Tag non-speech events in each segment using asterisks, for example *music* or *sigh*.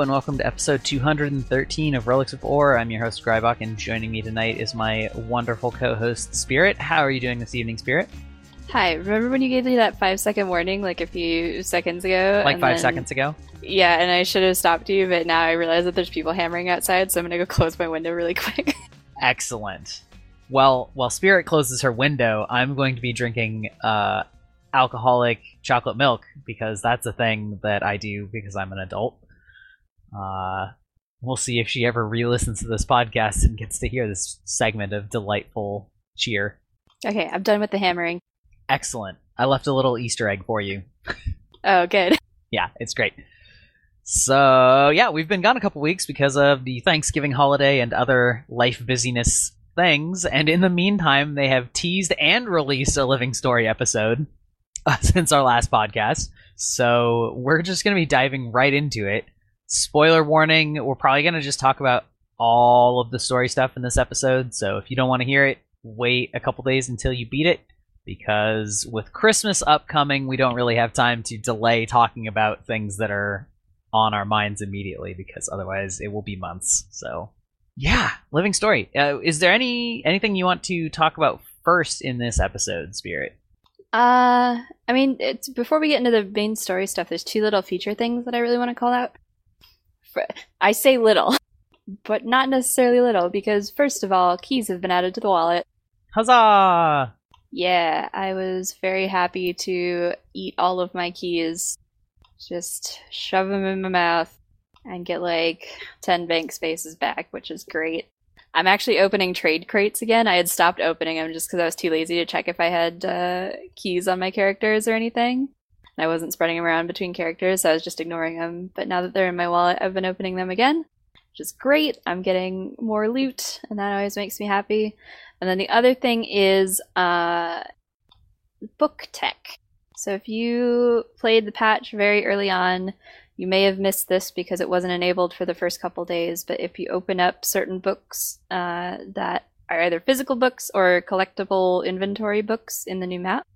Hello and welcome to episode 213 of Relics of Orr. I'm your host Grybach, and joining me tonight is my wonderful co-host Spirit. How are you doing this evening, Spirit? Hi, remember when you gave me that five second warning like a few seconds ago? Like five then- seconds ago. Yeah, and I should have stopped you, but now I realize that there's people hammering outside, so I'm gonna go *laughs* close my window really quick. Excellent. Well, while Spirit closes her window, I'm going to be drinking uh, alcoholic chocolate milk because that's a thing that I do because I'm an adult. Uh, we'll see if she ever re-listens to this podcast and gets to hear this segment of delightful cheer. okay, I'm done with the hammering. Excellent. I left a little Easter egg for you. Oh, good. *laughs* yeah, it's great. So, yeah, we've been gone a couple weeks because of the Thanksgiving holiday and other life busyness things. And in the meantime, they have teased and released a Living Story episode uh, *laughs* since our last podcast. So, we're just going to be diving right into it. Spoiler warning, we're probably going to just talk about all of the story stuff in this episode. So, if you don't want to hear it, wait a couple days until you beat it because with Christmas upcoming, we don't really have time to delay talking about things that are on our minds immediately because otherwise it will be months. So, yeah, living story. Uh, is there any anything you want to talk about first in this episode, Spirit? Uh, I mean, it's, before we get into the main story stuff, there's two little feature things that I really want to call out. I say little, *laughs* but not necessarily little, because first of all, keys have been added to the wallet. Huzzah! Yeah, I was very happy to eat all of my keys, just shove them in my mouth, and get like 10 bank spaces back, which is great. I'm actually opening trade crates again. I had stopped opening them just because I was too lazy to check if I had uh, keys on my characters or anything. I wasn't spreading them around between characters, so I was just ignoring them. But now that they're in my wallet, I've been opening them again, which is great. I'm getting more loot, and that always makes me happy. And then the other thing is uh, book tech. So if you played the patch very early on, you may have missed this because it wasn't enabled for the first couple days. But if you open up certain books uh, that are either physical books or collectible inventory books in the new map,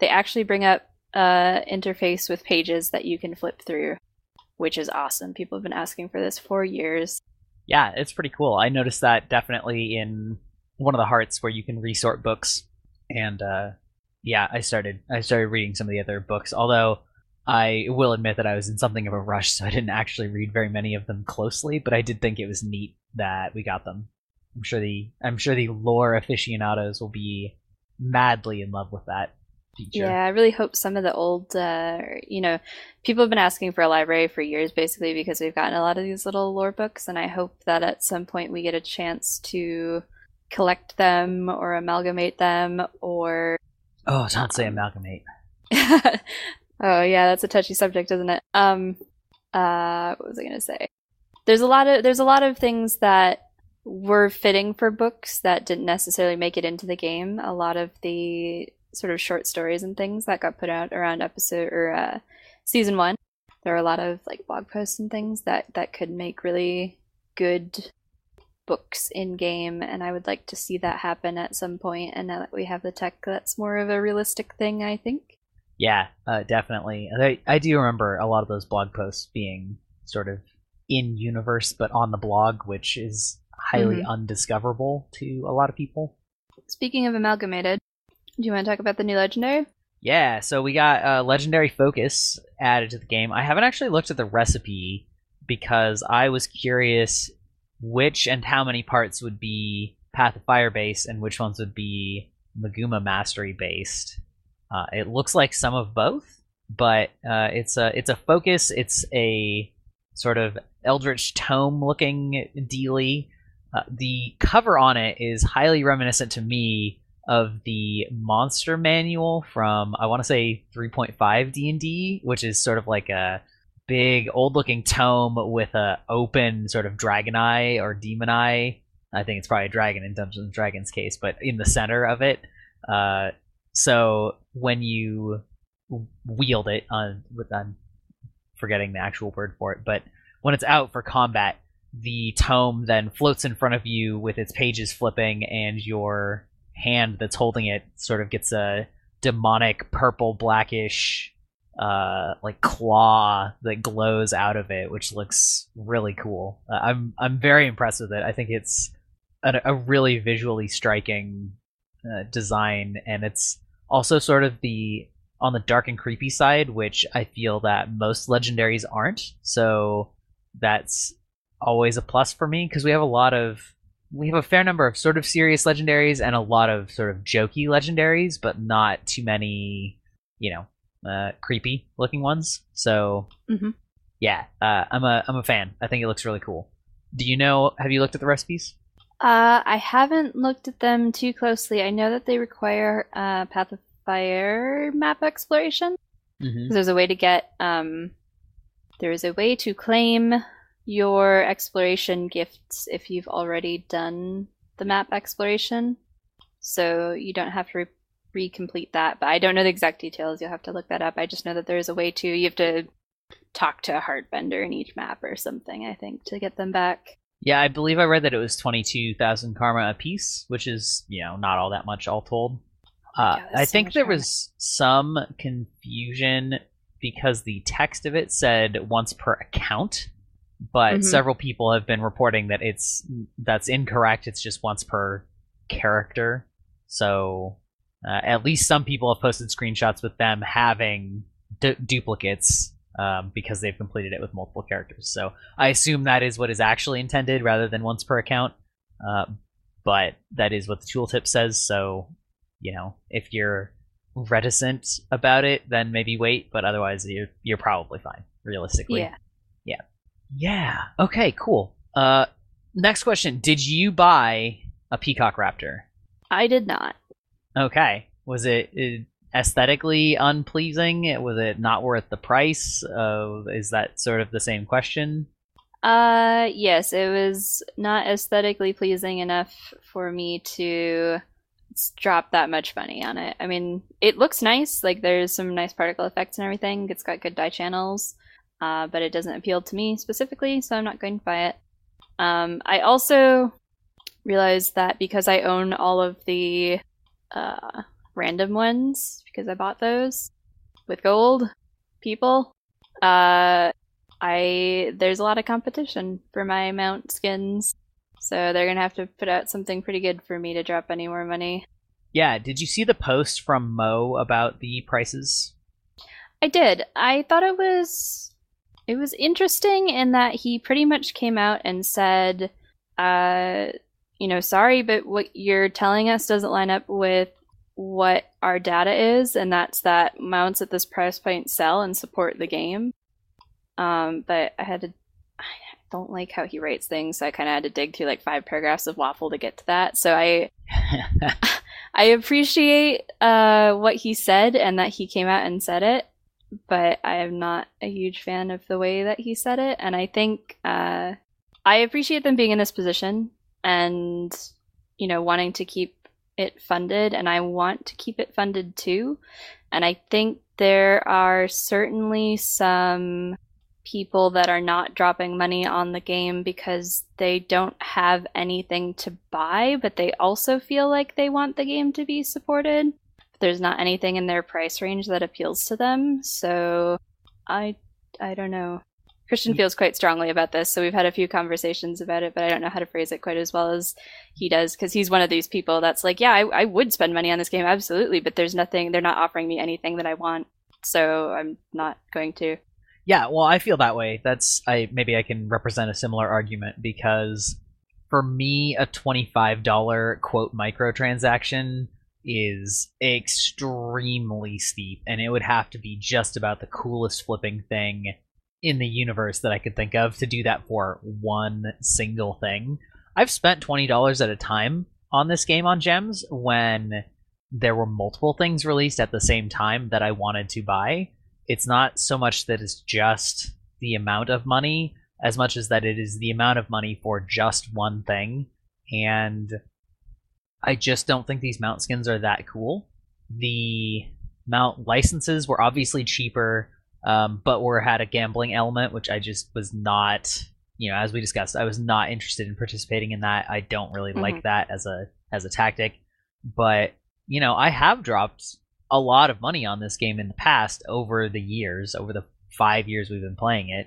they actually bring up uh, interface with pages that you can flip through, which is awesome. People have been asking for this for years. Yeah, it's pretty cool. I noticed that definitely in one of the hearts where you can resort books, and uh, yeah, I started I started reading some of the other books. Although I will admit that I was in something of a rush, *laughs* so I didn't actually read very many of them closely. But I did think it was neat that we got them. I'm sure the I'm sure the lore aficionados will be madly in love with that feature. Yeah, I really hope some of the old, uh, you know, people have been asking for a library for years, basically, because we've gotten a lot of these little lore books, and I hope that at some point we get a chance to collect them or amalgamate them or. Oh, don't say amalgamate. *laughs* oh yeah, that's a touchy subject, isn't it? Um, uh, what was I gonna say? There's a lot of there's a lot of things that were fitting for books that didn't necessarily make it into the game. A lot of the sort of short stories and things that got put out around episode or uh, season one. There are a lot of like blog posts and things that that could make really good books in game, and I would like to see that happen at some point. And now that we have the tech, that's more of a realistic thing, I think. Yeah, uh, definitely. I, I do remember a lot of those blog posts being sort of in universe, but on the blog, which is highly Mhm. undiscoverable to a lot of people. Speaking of amalgamated, do you want to talk about the new legendary? Yeah, so we got uh, legendary focus added to the game. I haven't actually looked at the recipe because I was curious which and how many parts would be Path of Fire based and which ones would be Maguuma Mastery based. Uh, it looks like some of both, but uh, it's a it's a focus. It's a sort of Eldritch Tome looking dealy. Uh, the cover on it is highly reminiscent to me of the monster manual from I want to say 3.5 D&D, which is sort of like a big old looking tome with a open sort of dragon eye or demon eye. I think it's probably a dragon in Dungeons and Dragons case, but in the center of it. Uh, so when you wield it on with I'm forgetting the actual word for it, but when it's out for combat, the tome then floats in front of you with its pages flipping and your hand that's holding it sort of gets a demonic purple blackish uh, like claw that glows out of it, which looks really cool. Uh, I'm I'm very impressed with it. I think it's a, a really visually striking uh, design, and it's also sort of the on the dark and creepy side, which I feel that most legendaries aren't. So that's always a plus for me because we have a lot of we have a fair number of sort of serious legendaries and a lot of sort of jokey legendaries, but not too many, you know, uh, creepy looking ones. So Mhm. yeah, uh, I'm a I'm a fan. I think it looks really cool. Do you know? Have you looked at the recipes? Uh, I haven't looked at them too closely. I know that they require uh, Path of Fire map exploration. Mm-hmm. There's a way to get um, there is a way to claim your exploration gifts if you've already done the map exploration. So you don't have to re- recomplete that. But I don't know the exact details. You'll have to look that up. I just know that there is a way to. You have to talk to a heart vendor in each map or something. I think to get them back. Yeah, I believe I read that it was twenty two thousand karma apiece, which is you know not all that much all told. Uh, that's I so think there karma. was some confusion because the text of it said once per account, but Mhm. several people have been reporting that it's that's incorrect. It's just once per character. So uh, at least some people have posted screenshots with them having du- duplicates um, because they've completed it with multiple characters. So I assume that is what is actually intended rather than once per account. Uh, but that is what the tooltip says. So you know, if you're reticent about it, then maybe wait. But otherwise, you're you're probably fine, realistically. Yeah. Yeah. Okay. Cool. Uh, next question: Did you buy a peacock raptor? I did not. Okay. Was it, it aesthetically unpleasing? Was it not worth the price? Uh, is that sort of the same question? Uh, yes, it was not aesthetically pleasing enough for me to drop that much money on it. I mean, it looks nice. Like there's some nice particle effects and everything. It's got good dye channels, uh, but it doesn't appeal to me specifically, so I'm not going to buy it. Um, I also realized that because I own all of the uh, random ones because I bought those with gold people, uh, I there's a lot of competition for my mount skins, so they're gonna have to put out something pretty good for me to drop any more money. Yeah. Did you see the post from Mo about the prices? I did. I thought it was it was interesting in that he pretty much came out and said, uh, you know, sorry, but what you're telling us doesn't line up with what our data is, and that's that mounts at this price point sell and support the game. Um, but I had to. I don't like how he writes things, so I kind of had to dig through like five paragraphs of waffle to get to that. So I *laughs* I appreciate uh, what he said and that he came out and said it, but I am not a huge fan of the way that he said it. And I think uh, I appreciate them being in this position and, you know, wanting to keep it funded, and I want to keep it funded too. And I think there are certainly some people that are not dropping money on the game because they don't have anything to buy, but they also feel like they want the game to be supported. There's not anything in their price range that appeals to them, so I I don't know. Christian mm. feels quite strongly about this, so we've had a few conversations about it, but I don't know how to phrase it quite as well as he does because he's one of these people that's like, yeah, I, I would spend money on this game, absolutely, but there's nothing, they're not offering me anything that I want, so I'm not going to. Yeah, well, I feel that way. That's I maybe I can represent a similar argument because for me, a twenty-five dollar quote microtransaction is extremely steep, and it would have to be just about the coolest flipping thing in the universe that I could think of to do that for one single thing. I've spent twenty dollars at a time on this game on gems when there were multiple things released at the same time that I wanted to buy it's not so much that it's just the amount of money as much as that it is the amount of money for just one thing and i just don't think these mount skins are that cool the mount licenses were obviously cheaper um, but were had a gambling element which i just was not you know as we discussed i was not interested in participating in that i don't really like Mhm. that as a as a tactic but you know i have dropped a lot of money on this game in the past over the years, over the five years we've been playing it.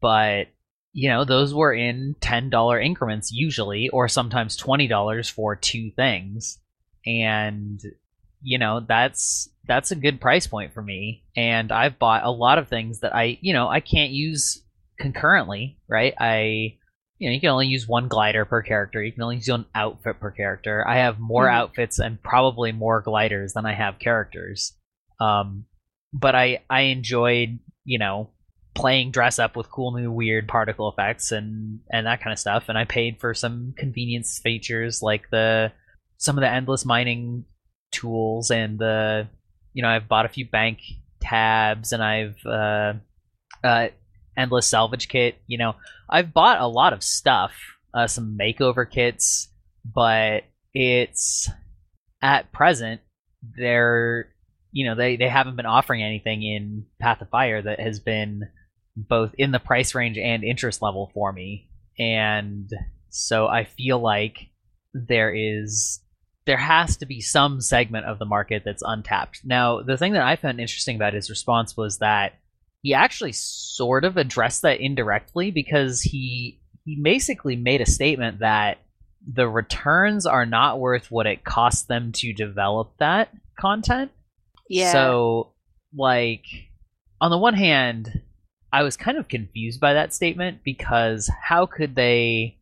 But you know, those were in ten dollar increments usually, or sometimes twenty dollars for two things, and you know that's that's a good price point for me. And I've bought a lot of things that I you know I can't use concurrently, right? I you know, you can only use one glider per character. You can only use one outfit per character. I have more mm-hmm. outfits and probably more gliders than I have characters. Um, but I I enjoyed you know playing dress up with cool new weird particle effects and and that kind of stuff. And I paid for some convenience features like the some of the endless mining tools and the you know I've bought a few bank tabs and I've uh, uh, endless salvage kit. You know, I've bought a lot of stuff, uh, some makeover kits, but it's at present they're you know they they haven't been offering anything in Path of Fire that has been both in the price range and interest level for me, and so I feel like there is there has to be some segment of the market that's untapped. Now, the thing that I found interesting about his response was that he actually sort of addressed that indirectly because he he basically made a statement that the returns are not worth what it costs them to develop that content. Yeah. So like on the one hand, I was kind of confused by that statement because how could they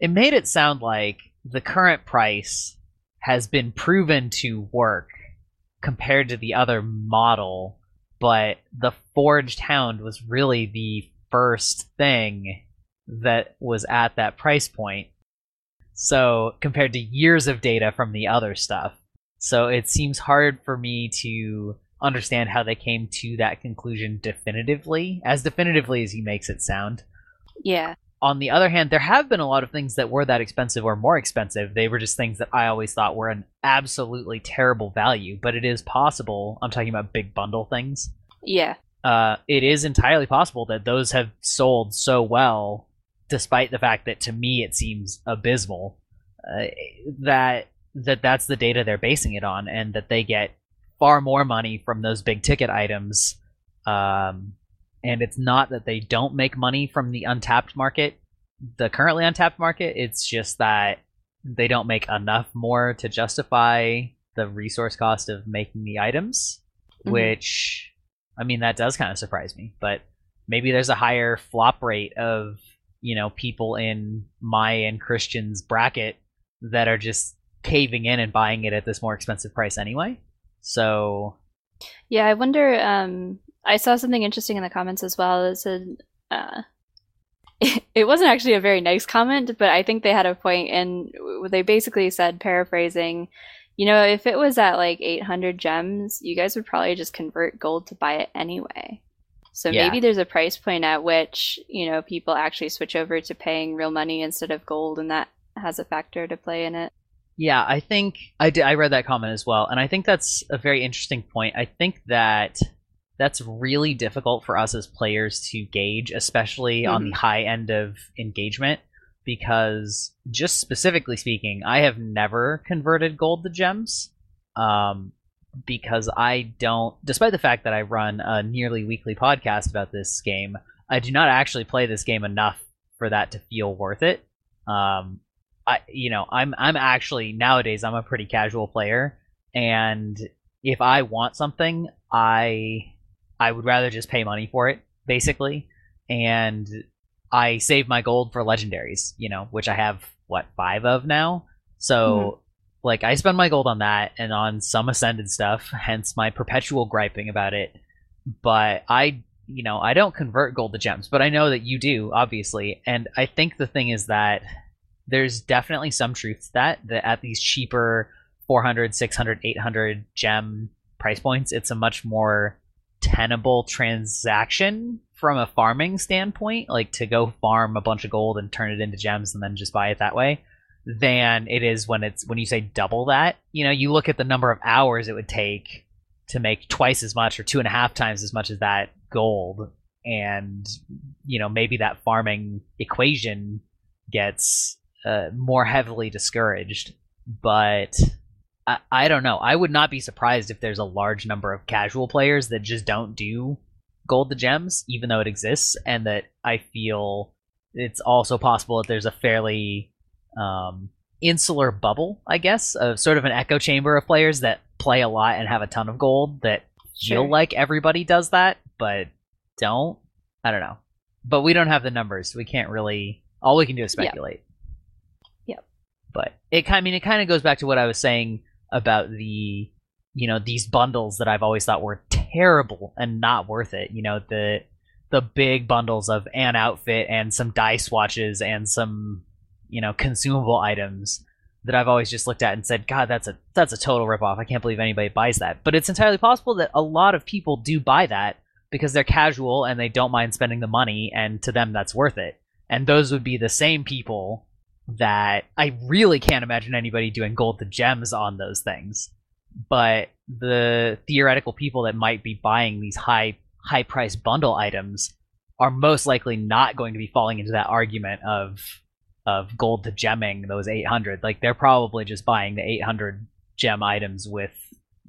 it made it sound like the current price has been proven to work compared to the other model but the Forged Hound was really the first thing that was at that price point. So, compared to years of data from the other stuff. So, it seems hard for me to understand how they came to that conclusion definitively, as definitively as he makes it sound. Yeah on the other hand, there have been a lot of things that were that expensive or more expensive. They were just things that I always thought were an absolutely terrible value, but it is possible. I'm talking about big bundle things. Yeah. Uh, it is entirely possible that those have sold so well, despite the fact that to me it seems abysmal. Uh, that that that's the data they're basing it on, and that they get far more money from those big ticket items um, and it's not that they don't make money from the untapped market, the currently untapped market. It's just that they don't make enough more to justify the resource cost of making the items, mm-hmm. which I mean that does kind of surprise me. But maybe there's a higher flop rate of you know people in my and Christian's bracket that are just caving in and buying it at this more expensive price anyway. So yeah, I wonder um I saw something interesting in the comments as well. It said, uh, *laughs* it wasn't actually a very nice comment, but I think they had a point, and they basically said, paraphrasing, you know, if it was at like 800 gems, you guys would probably just convert gold to buy it anyway. So yeah. maybe there's a price point at which, you know, people actually switch over to paying real money instead of gold, and that has a factor to play in it. Yeah, I think I did. I read that comment as well, and I think that's a very interesting point. I think that that's really difficult for us as players to gauge, especially mm-hmm. on the high end of engagement, because just specifically speaking, I have never converted gold to gems. Um, because I don't, despite the fact that I run a nearly weekly podcast about this game, I do not actually play this game enough for that to feel worth it. Um, I, you know, I'm I'm actually nowadays I'm a pretty casual player, and if I want something, I I would rather just pay money for it, basically. And I save my gold for legendaries, you know, which I have what five of now. So mm-hmm. like I spend my gold on that and on some ascended stuff, *laughs* hence my perpetual griping about it. But I you know, I don't convert gold to gems, but I know that you do, obviously. And I think the thing is that there's definitely some truth to that, that at these cheaper 400, 600, 800 gem price points, it's a much more tenable transaction from a farming standpoint, like to go farm a bunch of gold and turn it into gems and then just buy it that way, than it is when it's when you say double that. You know, you look at the number of hours it would take to make twice as much or two and a half times as much as that gold, and you know maybe that farming equation gets uh, more heavily discouraged. But I, I don't know. I would not be surprised if there's a large number of casual players that just don't do gold to gems, even though it exists, and that I feel it's also possible that there's a fairly um, insular bubble, I guess, of sort of an echo chamber of players that play a lot and have a ton of gold that feel like everybody does that, but don't. I don't know. But we don't have the numbers. We can't really. All we can do is speculate. Yep. But it kind. I mean, it kind of goes back to what I was saying about the, you know, these bundles that I've always thought were terrible and not worth it. You know, the the big bundles of an outfit and some dice watches and some, you know, consumable items that I've always just looked at and said, God, that's a that's a total ripoff. I can't believe anybody buys that. But it's entirely possible that a lot of people do buy that because they're casual and they don't mind spending the money, and to them that's worth it. And those would be the same people that I really can't imagine anybody doing gold to gems on those things. But the theoretical people that might be buying these high high price bundle items are most likely not going to be falling into that argument of of gold to gemming those 800 like they're probably just buying the 800 gem items with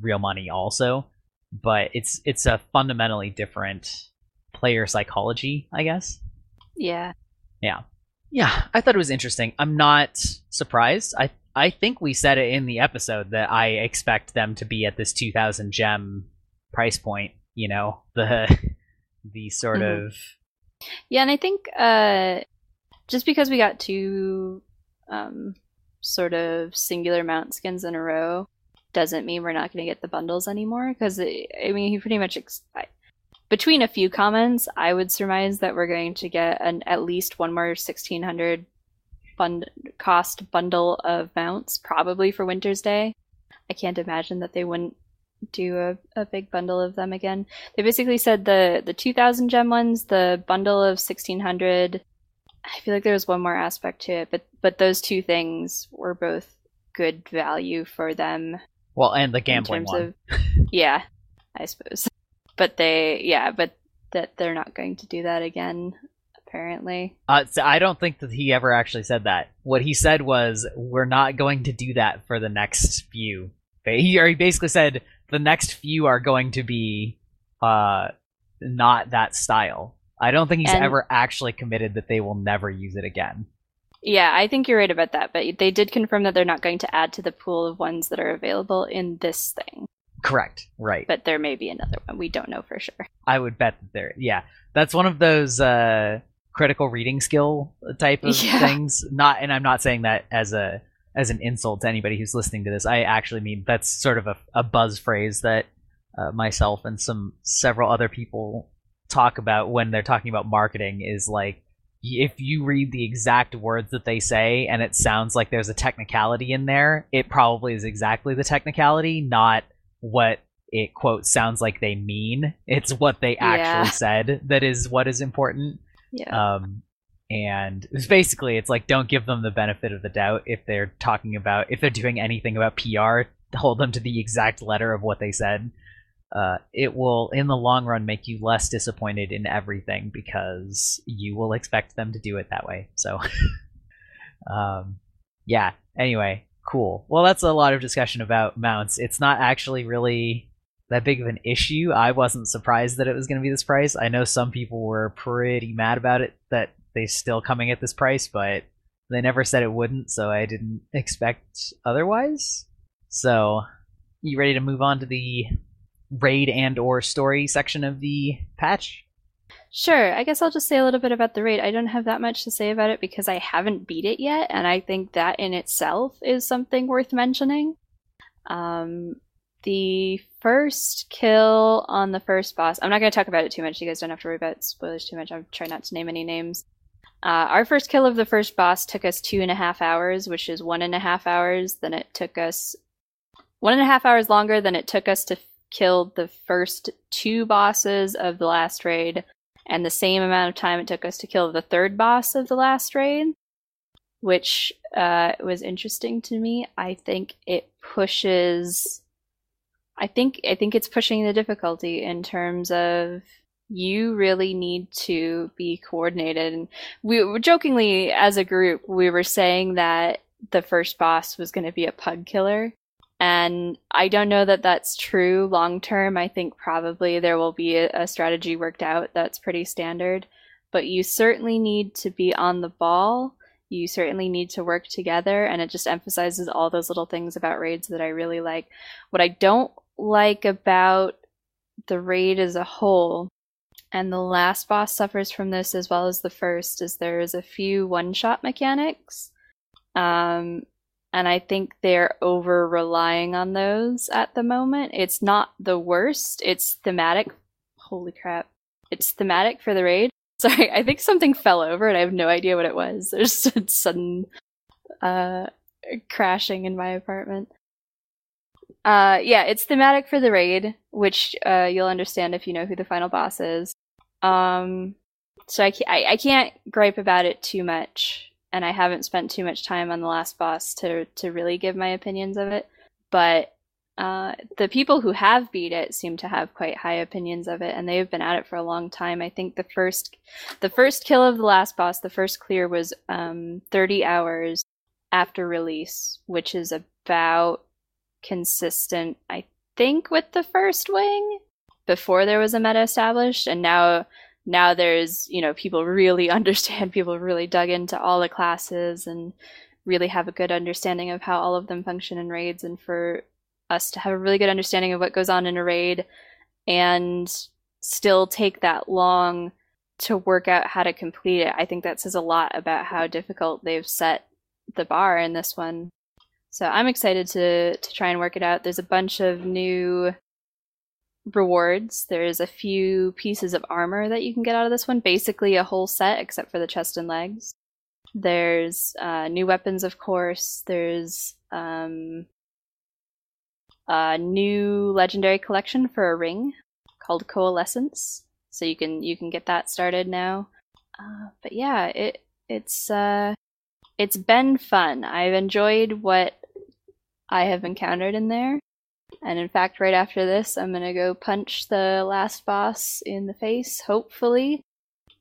real money also but it's it's a fundamentally different player psychology i guess Yeah. yeah i thought it was interesting i'm not surprised i i think we said it in the episode that i expect them to be at this 2000 gem price point you know the *laughs* the sort Mhm. of Yeah, and I think uh, just because we got two um, sort of singular mount skins in a row doesn't mean we're not going to get the bundles anymore. Because I mean, he pretty much ex- I, between a few comments, I would surmise that we're going to get an at least one more sixteen hundred bund- cost bundle of mounts, probably for Winter's Day. I can't imagine that they wouldn't do a, a big bundle of them again. They basically said the the 2000 gem ones, the bundle of 1600. I feel like there was one more aspect to it, but but those two things were both good value for them well and the in gambling one of *laughs* yeah, I suppose. But they yeah, but that they're not going to do that again apparently. Uh, so I don't think that he ever actually said that. What he said was, "We're not going to do that for the next few." He, or he basically said the next few are going to be uh, not that style. I don't think he's And- ever actually committed that they will never use it again. Yeah, I think you're right about that, but they did confirm that they're not going to add to the pool of ones that are available in this thing. Correct. Right. But there may be another one. We don't know for sure. I would bet that there. Yeah, that's one of those uh, critical reading skill type of Yeah. things. Not, and I'm not saying that as a as an insult to anybody who's listening to this. I actually mean that's sort of a, a buzz phrase that uh, myself and some several other people talk about when they're talking about marketing. Is like if you read the exact words that they say and it sounds like there's a technicality in there, it probably is exactly the technicality, not what it quote sounds like they mean. It's what they Yeah. actually said that is what is important. Yeah. Um, and it's basically, it's like don't give them the benefit of the doubt if they're talking about if they're doing anything about PR. Hold them to the exact letter of what they said. Uh, it will, in the long run, make you less disappointed in everything because you will expect them to do it that way. So, *laughs* um, yeah. Anyway, cool. Well, that's a lot of discussion about mounts. It's not actually really that big of an issue. I wasn't surprised that it was going to be this price. I know some people were pretty mad about it that they still coming at this price, but they never said it wouldn't, so I didn't expect otherwise. So, you ready to move on to the raid and or story section of the patch? Sure. I guess I'll just say a little bit about the raid. I don't have that much to say about it because I haven't beat it yet, and I think that in itself is something worth mentioning. Um, the first kill on the first boss, I'm not going to talk about it too much. You guys don't have to worry about spoilers too much. I'm trying not to name any names. Uh, our first kill of the first boss took us two and a half hours, which is one and a half hours. Then it took us one and a half hours longer than it took us to kill the first two bosses of the last raid and the same amount of time it took us to kill the third boss of the last raid, which uh, was interesting to me. I think it pushes. I think I think it's pushing the difficulty in terms of you really need to be coordinated. And we were jokingly, as a group, we were saying that the first boss was going to be a pug killer. And I don't know that that's true long term. I think probably there will be a, strategy worked out that's pretty standard. But you certainly need to be on the ball. You certainly need to work together. And it just emphasizes all those little things about raids that I really like. What I don't like about the raid as a whole and the last boss suffers from this as well as the first is there's a few one shot mechanics um, and i think they're over relying on those at the moment. It's not the worst. It's thematic. Holy crap. It's thematic for the raid. *laughs* Sorry i think something fell over and i have no idea what it was. *laughs* There's a sudden uh, crashing in my apartment. Uh, yeah, it's thematic for the raid, which uh, you'll understand if you know who the final boss is. Um, so I, I, I can't gripe about it too much, and I haven't spent too much time on the last boss to to really give my opinions of it. But uh, the people who have beat it seem to have quite high opinions of it, and they've been at it for a long time. I think the first, the first kill of the last boss, the first clear was um, 30 hours after release, which is about consistent, I think, with the first wing before there was a meta established, and now now there's you know people really *laughs* understand, people really dug into all the classes and really have a good understanding of how all of them function in raids, and for us to have a really good understanding of what goes on in a raid and still take that long to work out how to complete it. I think that says a lot about how difficult they've set the bar in this one. So I'm excited to to try and work it out. There's a bunch of new rewards. There's a few pieces of armor that you can get out of this one. Basically, a whole set except for the chest and legs. There's uh, new weapons, of course. There's um, a new legendary collection for a ring called Coalescence. So you can you can get that started now. Uh, but yeah, it it's uh, it's been fun. I've enjoyed what I have encountered in there. And in fact, right after this, I'm gonna go punch the last boss in the face, hopefully.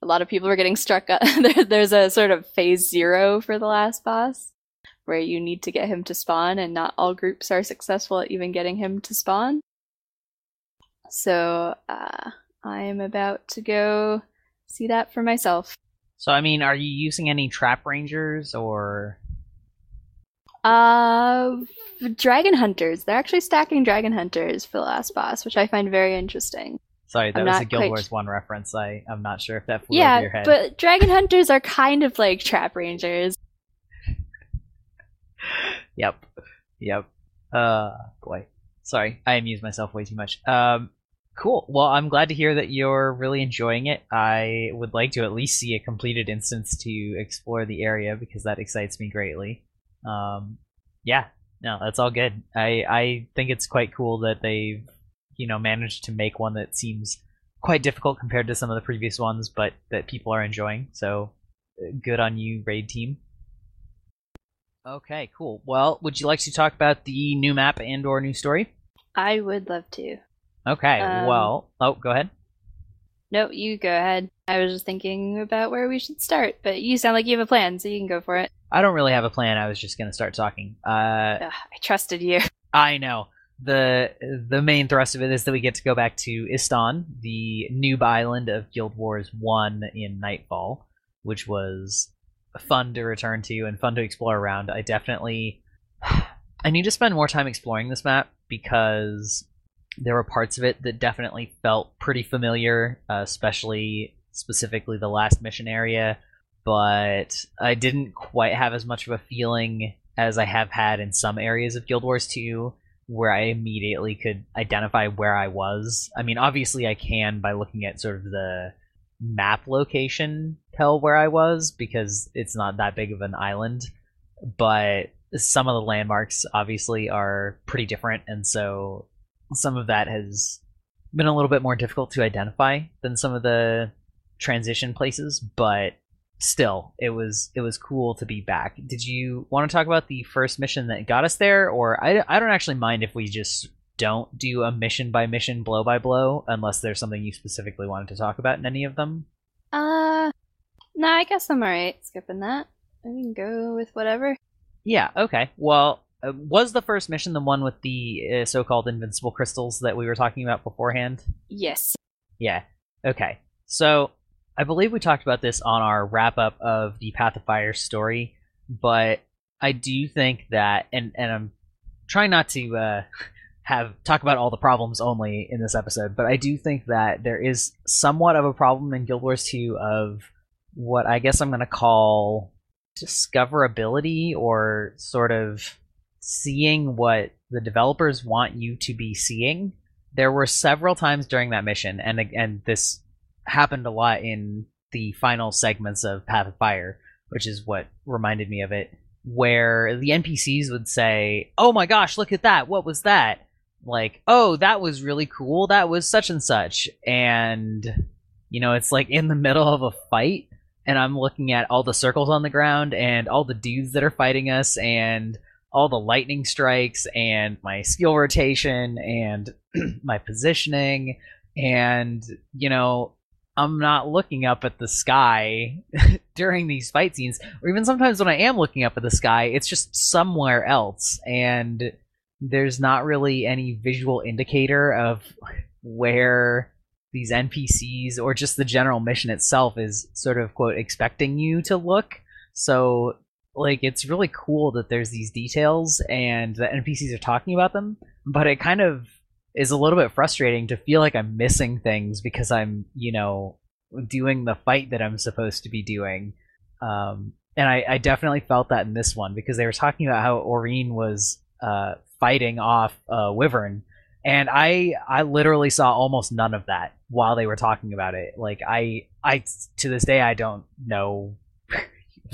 A lot of people are getting struck up. *laughs* There's a sort of phase zero for the last boss, where you need to get him to spawn, and not all groups are successful at even getting him to spawn. So, uh, I am about to go see that for myself. So, I mean, are you using any trap rangers or uh, dragon hunters. They're actually stacking dragon hunters for the last boss, which I find very interesting. Sorry, that I'm was a Guild quite- Wars One reference. I I'm not sure if that flew yeah, over your head. but dragon hunters are kind of like trap rangers. *laughs* Yep. Yep. Uh, boy. Sorry, I amuse myself way too much. Um, cool. Well, I'm glad to hear that you're really enjoying it. I would like to at least see a completed instance to explore the area because that excites me greatly. Um, yeah. No, that's all good. I I think it's quite cool that they've you know managed to make one that seems quite difficult compared to some of the previous ones, but that people are enjoying. So uh, good on you, raid team. Okay, cool. Well, would you like to talk about the new map and or new story? I would love to. Okay, Um, well, oh, go ahead. No, you go ahead. I was just thinking about where we should start, but you sound like you have a plan, so you can go for it. I don't really have a plan. I was just going to start talking. Uh, Ugh, I trusted you. *laughs* I know. The the main thrust of it is that we get to go back to Istan, the noob island of Guild Wars 1 in Nightfall, which was fun to return to and fun to explore around. I definitely *sighs* I need to spend more time exploring this map because there were parts of it that definitely felt pretty familiar, uh, especially specifically the last mission area, but I didn't quite have as much of a feeling as I have had in some areas of Guild Wars 2 where I immediately could identify where I was. I mean, obviously I can by looking at sort of the map location tell where I was because it's not that big of an island, but some of the landmarks obviously are pretty different and so some of that has been a little bit more difficult to identify than some of the transition places, but still it was it was cool to be back. Did you want to talk about the first mission that got us there or I I don't actually mind if we just don't do a mission by mission blow by blow unless there's something you specifically wanted to talk about in any of them. Uh, no, I guess I'm alright skipping that. I can go with whatever. Yeah, okay. Well, uh, was the first mission the one with the uh, so-called invincible crystals that we were talking about beforehand? Yes. Yeah. Okay. So I believe we talked about this on our wrap up of the Path of Fire story, but I do think that, and and I'm trying not to uh, *laughs* have talk about all the problems only in this episode, but I do think that there is somewhat of a problem in Guild Wars 2 of what I guess I'm going to call discoverability or sort of seeing what the developers want you to be seeing. There were several times during that mission, and and this happened a lot in the final segments of Path of Fire, which is what reminded me of it, where the NPCs would say, "Oh my gosh, look at that! What was that?" Like, "Oh, that was really cool. That was such and such," and you know, it's like in the middle of a fight, and I'm looking at all the circles on the ground and all the dudes that are fighting us and all the lightning strikes and my skill rotation and *clears throat* my positioning and you know I'm not looking up at the sky *laughs* during these fight scenes, or even sometimes when I am looking up at the sky, it's just somewhere else, and there's not really any visual indicator of where these NPCs or just the general mission itself is sort of quote expecting you to look. So like it's really cool that there's these details and the NPCs are talking about them, but it kind of is a little bit frustrating to feel like I'm missing things because I'm, you know, doing the fight that I'm supposed to be doing. Um, and I, I, definitely felt that in this one because they were talking about how Aurene was uh, fighting off uh, Wyvern, and I I literally saw almost none of that while they were talking about it. Like I I to this day I don't know *laughs*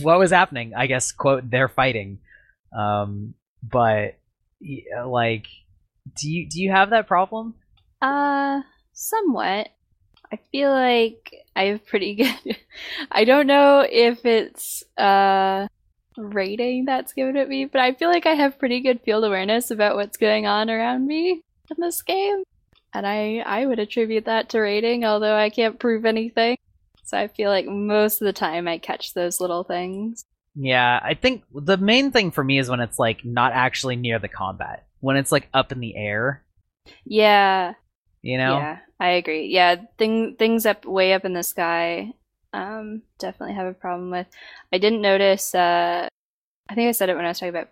what was happening. I guess quote they're fighting, um, but like do you do you have that problem? Uh, somewhat. I feel like I have pretty *laughs* good. I don't know if it's uh rating that's given at me, but I feel like I have pretty good field awareness about what's going on around me in this game, and I I would attribute that to rating, although I can't prove anything. So I feel like most of the time I catch those little things. Yeah, I think the main thing for me is when it's like not actually near the combat when it's like up in the air. Yeah. You know? Yeah, I agree. Yeah, thing things up way up in the sky um definitely have a problem with. I didn't notice uh I think I said it when I was talking about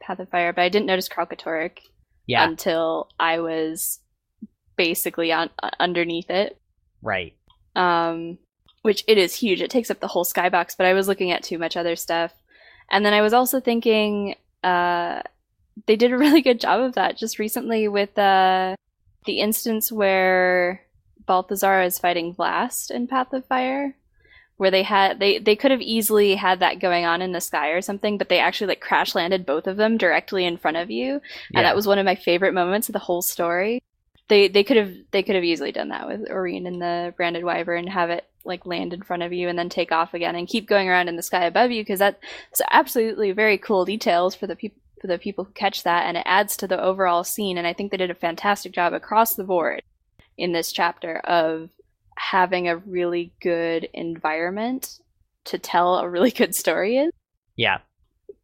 Path of Fire, but I didn't notice Kralkatorrik yeah. until I was basically on uh, underneath it. Right. Um which it is huge. It takes up the whole skybox, but I was looking at too much other stuff. And then I was also thinking uh they did a *laughs* really good job of that just recently with uh, the instance where Balthazar is fighting Vlast in Path of Fire, where they had they they could have easily had that going on in the sky or something, but they actually like crash landed both of them directly in front of you, yeah. and that was one of my favorite moments of the whole story. They they could have they could have easily done that with Aurene and the branded wyvern, and have it like land in front of you and then take off again and keep going around in the sky above you because that's absolutely very cool details for the people for the people who catch that, and it adds to the overall scene. And I think they did a fantastic job across the board in this chapter of having a really good environment to tell a really *laughs* good story in. Yeah.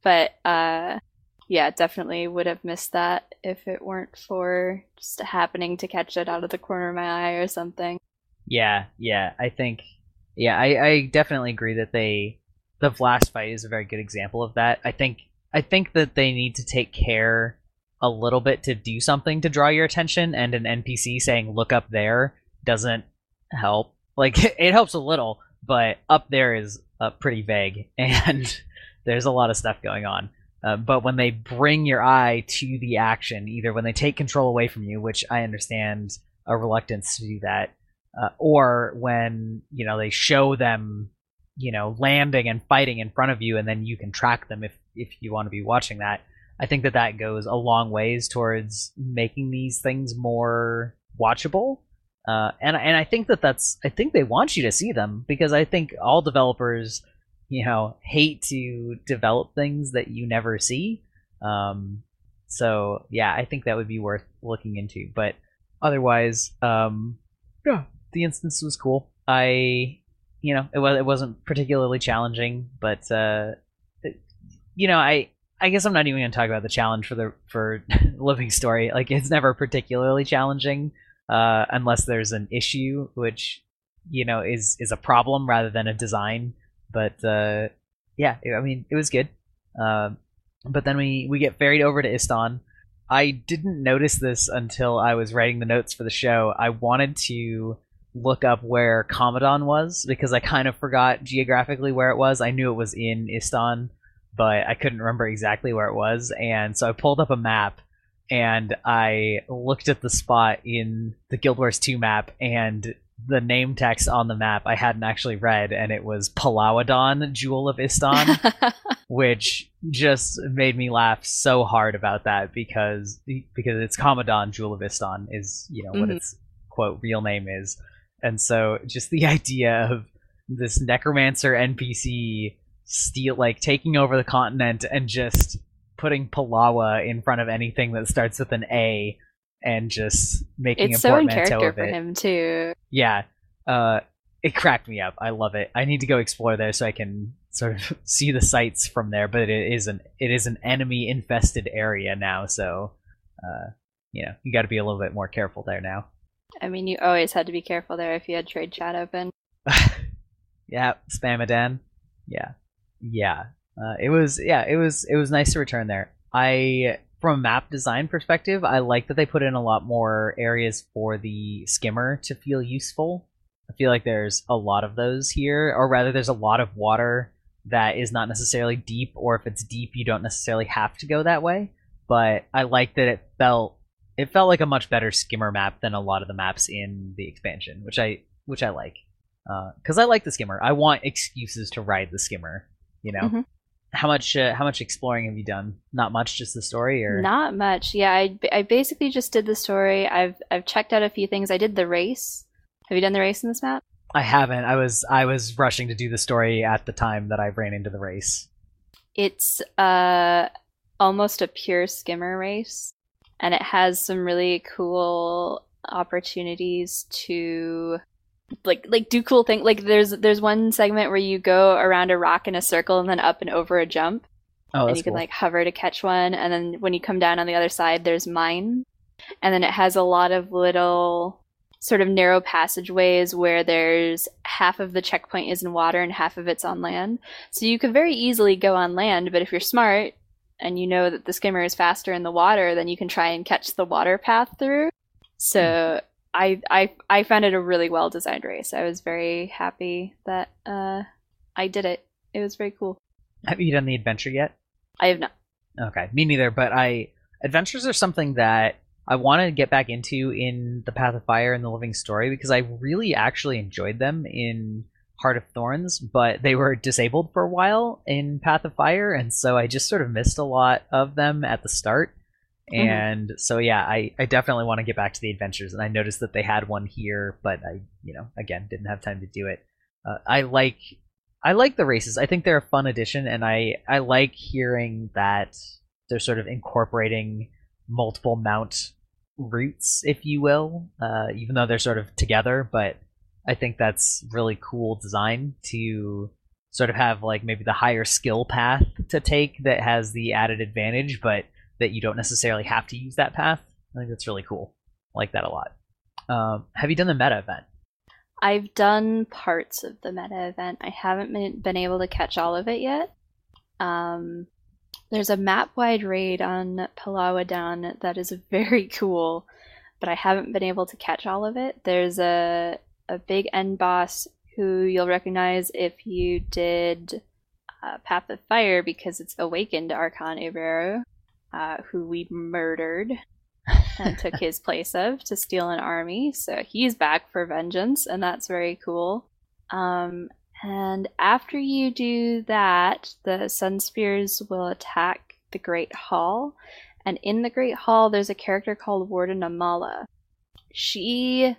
But uh yeah, definitely would have missed that if it weren't for just happening to catch it out of the corner of my eye or something. Yeah, yeah. I think yeah, I, I definitely agree that they the last fight is a very good example of that. I think I think that they need to take care a little bit to do something to draw your attention, and an NPC saying "look up there" doesn't help. Like *laughs* it helps a little, but up there is uh, pretty vague, *laughs* and there's a lot of stuff going on. Uh, but when they bring your eye to the action, either when they take control away from you, which I understand a reluctance to do that, uh, or when you know they show them you know landing and fighting in front of you and then you can track them if if you want to be watching that i think that that goes a long ways towards making these things more watchable uh, and and I think that that's I think they want you to see them because I think all developers, you know, hate to develop things that you never see. Um, so yeah, I think that would be worth looking into. But otherwise, um, yeah, the instance was cool. I you know, it was it wasn't particularly challenging, but uh, you know, I I guess I'm not even going to talk about the challenge for the for *laughs* living story. Like it's never particularly challenging uh, unless there's an issue, which you know is is a problem rather than a design. But uh, yeah, I mean it was good. Uh, but then we we get ferried over to Istan. I didn't notice this until I was writing the notes for the show. I wanted to look up where Kamadan was because I kind of forgot geographically where it was. I knew it was in Istan, but I couldn't remember exactly where it was. And so I pulled up a map and I looked at the spot in the Guild Wars 2 map and the name text on the map I hadn't actually read, and it was Palawadan, Jewel of Istan, *laughs* which just made me laugh so hard about that because because it's Kamadan, Jewel of Istan is you know mm-hmm. what its quote real name is, and so just the *laughs* idea of this necromancer NPC steal like taking over the continent and just putting Palawa in front of anything that starts with an A and just making it's a so in character for him too. Yeah, uh, it cracked me up. I love it. I need to go explore there so I can sort of *laughs* see the sights from there. But it is an it is an enemy infested area now, so uh, you know you got to be a little bit more careful there now. I mean, you always had to be careful there if you had trade chat open. *laughs* yeah, spam Spamadan. Yeah, yeah. Uh, it was yeah, it was it was nice to return there. I from a map design perspective, I like that they put in a lot more areas for the skimmer to feel useful. I feel like there's a lot of those here, or rather, there's a lot of water that is not necessarily deep, or if it's deep, you don't necessarily have to go that way. But I like that it felt it felt like a much better skimmer map than a lot of the maps in the expansion, which I which I like because uh, I like the skimmer. I want excuses to ride the skimmer, you know. Mm-hmm how much uh, how much exploring have you done? Not much, just the story, or not much. Yeah, I, I basically just did the story. I've I've checked out a few things. I did the race. Have you done the race in this map? I haven't. I was I was rushing to do the story at the time that I ran into the race. It's uh almost a pure skimmer race, and it has some really cool opportunities to like like do cool things. Like there's there's one segment where you go around a rock in a circle and then up and over a jump. Oh, and you cool. can like hover to catch one, and then when you come down on the other side, there's mine, and then it has a lot of little sort of narrow passageways where there's half of the checkpoint is in water and half of it's on land. So you could very easily go on land, but if you're smart and you know that the skimmer is faster in the water, then you can try and catch the water path through. So mm. I I I found it a really well designed race. I was very happy that uh, I did it. It was very cool. Have you done the adventure yet? I have not. Okay, me neither. But I adventures are something that I want to get back into in the Path of Fire and the Living Story because I really actually enjoyed them in Heart of Thorns, but they were disabled for a while in Path of Fire, and so I just sort of missed a lot of them at the start. Mm-hmm. And so yeah, I, I definitely want to get back to the adventures, and I noticed that they had one here, but I you know again didn't have time to do it. Uh, I like I like the races. I think they're a fun addition, and I I like hearing that they're sort of incorporating multiple mount routes, if you will, uh, even though they're sort of together. But I think that's really cool design to sort of have like maybe the higher skill path to take that has the added advantage, but that you don't necessarily have to use that path. I think that's really cool. I like that a lot. Um, have you done the meta event? I've done parts of the meta event. I haven't been, been able to catch all of it yet. Um, there's a map wide raid on Palawadan that is *laughs* very cool, but I haven't been able to catch all of it. There's a a big end boss who you'll recognize if you did uh, Path of Fire because it's awakened Archon Iberu uh, who we murdered and *laughs* took his place of to steal an army. So he's back for vengeance, and that's very cool. Um, and after you do that, the Sun Spears will attack the Great Hall. And in the Great Hall, there's a character called Warden Amala. She,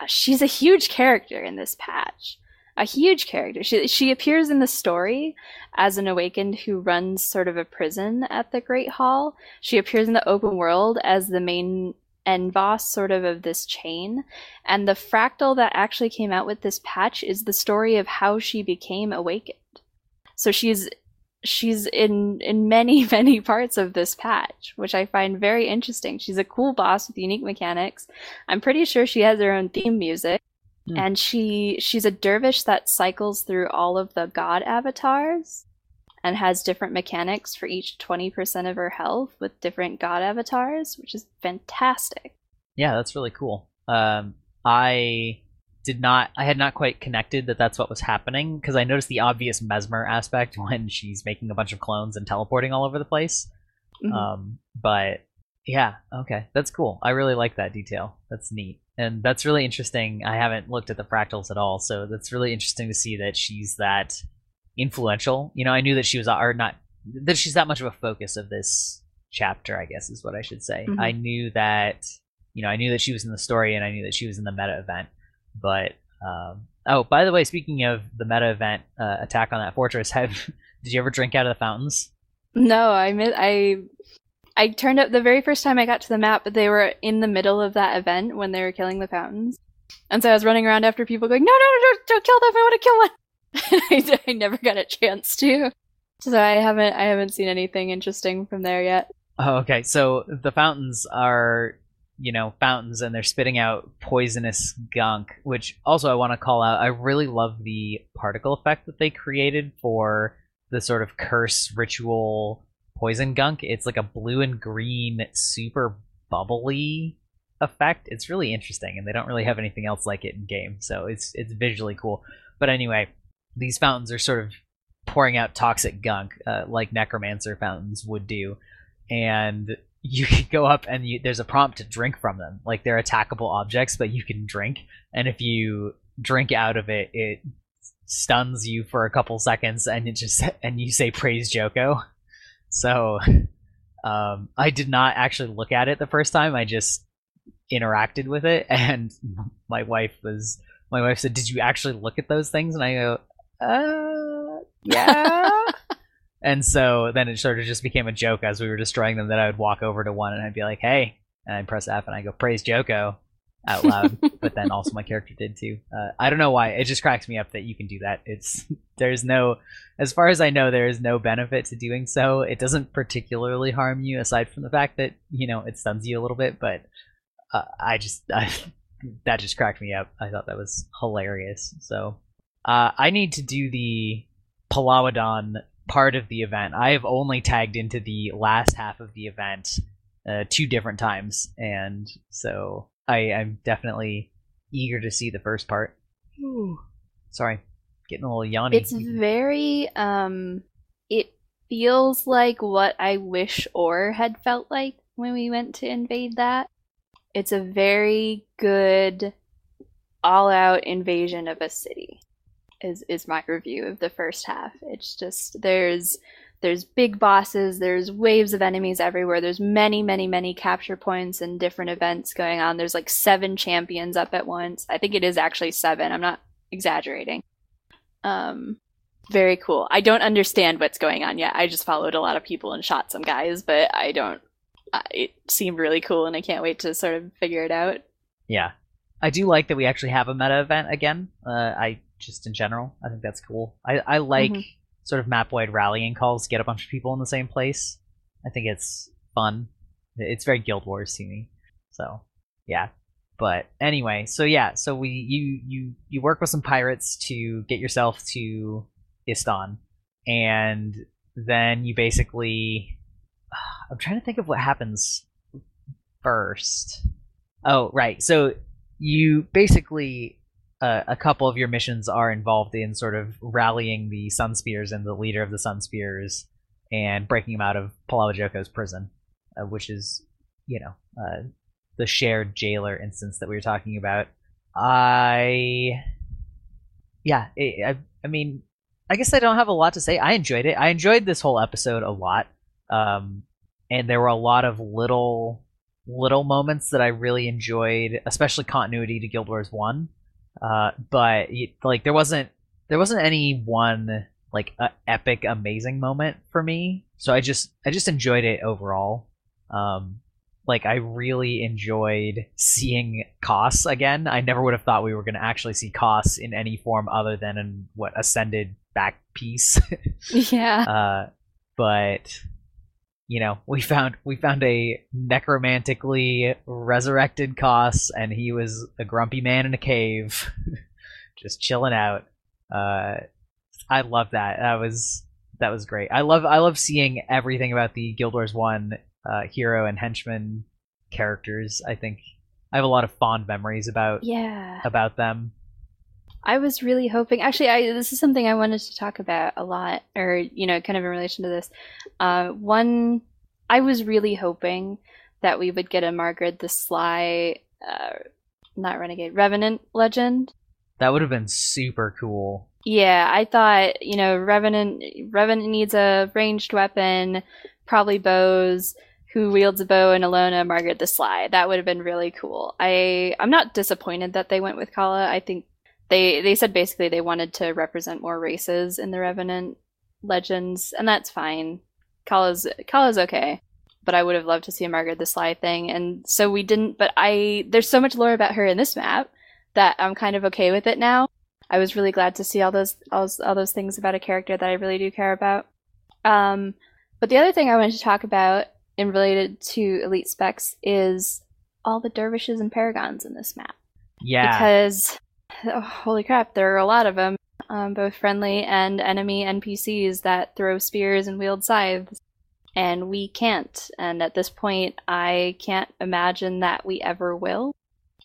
uh, she's a huge character in this patch a huge character. She she appears in the story as an awakened who runs sort of a prison at the Great Hall. She appears in the open world as the main end boss sort of of this chain. And the fractal that actually came out with this patch is the story of how she became awakened. So she's she's in in many *laughs* many parts of this patch which i find very interesting she's a cool boss with unique mechanics i'm pretty sure she has her own theme music Hmm. and she she's a dervish that cycles through all of the god avatars and has different mechanics for each 20% of her health with different god avatars which is fantastic Yeah, that's really cool. Um, I did not, I had not quite connected that that's what was happening because I noticed the obvious mesmer aspect *laughs* when she's making a bunch of clones and teleporting all over the place. Mhm. Um, but yeah, okay, that's cool. I really like that detail. That's neat, and that's really interesting. I haven't looked at the fractals at all, so that's really interesting to see that she's that influential. You know, I knew that she was, or not that she's that much of a focus of this chapter. I guess is what I should say. Mhm. I knew that, you know, I knew that she was in the story, and I knew that she was in the meta event, but. Um, oh, by the way, speaking of the meta event uh, attack on that fortress, *laughs* have did you ever drink out of the fountains? No, I mi- I I turned up the very first time I got to the map, they were in the middle of that event when they were killing the fountains, and so I was running around after people going, "No, no, no, don't, don't kill them! I want to kill one." *laughs* I, never got a chance to, so I haven't I haven't seen anything interesting from there yet. Oh, okay. So the fountains are, you know, fountains and they're spitting out poisonous gunk, which also I want to call out. I really love the particle effect that they created for the sort of curse ritual poison gunk. It's like a blue and green, super bubbly effect. It's really interesting, and they don't really have anything else like it in game, so it's it's visually cool. But anyway, these fountains are sort of pouring out toxic gunk, uh, like necromancer fountains would do, and *laughs* you can go up and you, there's a prompt to drink from them. Like they're attackable objects, but you can drink, and if you drink out of it, it stuns you for a couple seconds, and it just *laughs* and you say praise Joko. So *laughs* um, I did not actually look at it the first time. I just interacted with it, *laughs* and my wife was my wife said, "Did you actually look at those things?" And I go, "Uh, yeah." *laughs* and so then it sort of just became a joke as we were destroying them that I would walk over to one and I'd be like, "Hey," and I'd press F and I go, "Praise Joko." Out loud, but then also my character did too. Uh, I don't know why. It just cracks me up that you can do that. It's *laughs* there's no, as far as I know, there is no benefit to doing so. It doesn't particularly harm you, aside from the fact that you know it stuns you a little bit. But uh, I just *laughs* I, that just cracked me up. I thought that was hilarious. So uh, I need to do the Palawadan part of the event. I have only tagged into the last half of the event uh, two different times, and so I, I'm definitely eager to see the first part. Sorry, getting a little yawny. It's very um it feels like what I wish Or had felt like when we went to invade that. It's a very good all out invasion of a city. Is is my review of the first half. It's just there's there's big bosses, there's waves of enemies everywhere. There's many, many, many capture points and different events going on. There's like seven champions up at once. I think it is actually seven. I'm not exaggerating. Um, very cool. I don't understand what's going on yet. I just followed a lot of people and shot some guys, but I don't. Uh, it seemed really cool, and I can't wait to sort of figure it out. Yeah, I do like that we actually have a meta event again. Uh, I just in general, I think that's cool. I I like Mhm. Sort of map wide rallying calls, get a bunch of people in the same place. I think it's fun. It's very Guild Wars to me. So yeah. But anyway, so yeah, so we you you you work with some pirates to get yourself to Istan, and then you basically I'm trying to think of what happens first. Oh, right. So you basically uh, a couple of your missions are involved in sort of rallying the Sun Spears and the leader of the Sun Spears and breaking him out of Palawa Joko's prison, uh, which is, you know, uh, the shared jailer instance that we were talking about. I, yeah, it, I, I mean, I guess I don't have a lot to say. I enjoyed it. I enjoyed this whole episode a lot, um, and there were a lot of little, little moments that I really enjoyed, especially continuity to Guild Wars One. Uh, but it, like there wasn't there wasn't any one like uh, epic amazing moment for me so i just i just enjoyed it overall um like i really enjoyed seeing Koss again i never would have thought we were going to actually see Koss in any form other than in what ascended back piece. *laughs* *laughs* Yeah. uh, but you know, we found we found a necromantically resurrected Koss, and he was a grumpy man in a cave, *laughs* just chilling out. Uh, I love that. That was that was great. I love I love seeing everything about the Guild Wars One uh, hero and henchman characters. I think I have a lot of fond memories about yeah. about them. I was really hoping. Actually, I this is something I wanted to talk about a lot, or you know, kind of in relation to this. Uh, one, I was really hoping that we would get a Margrid the Sly, uh, not Renegade, Revenant legend. That would have been super cool. Yeah, I thought you know, Revenant Revenant needs a ranged weapon, probably bows. Who wields a bow and Alona Margrid the Sly? That would have been really cool. I I'm not disappointed that they went with Kalla. I think they they said basically they wanted to represent more races in the Revenant legends, and that's fine. Kalla's Kalla's okay, but I would have loved to see a Margrid the Sly thing, and so we didn't. But I there's so much lore about her in this map that I'm kind of okay with it now. I was really glad to see all those all, all those things about a character that I really do care about. Um, but the other thing I wanted to talk about in related to elite specs is all the dervishes and paragons in this map Yeah, because oh, holy crap, there are a lot of them, um, both friendly and enemy NPCs that throw spears and wield scythes, and we can't. And at this point, I can't imagine that we ever will,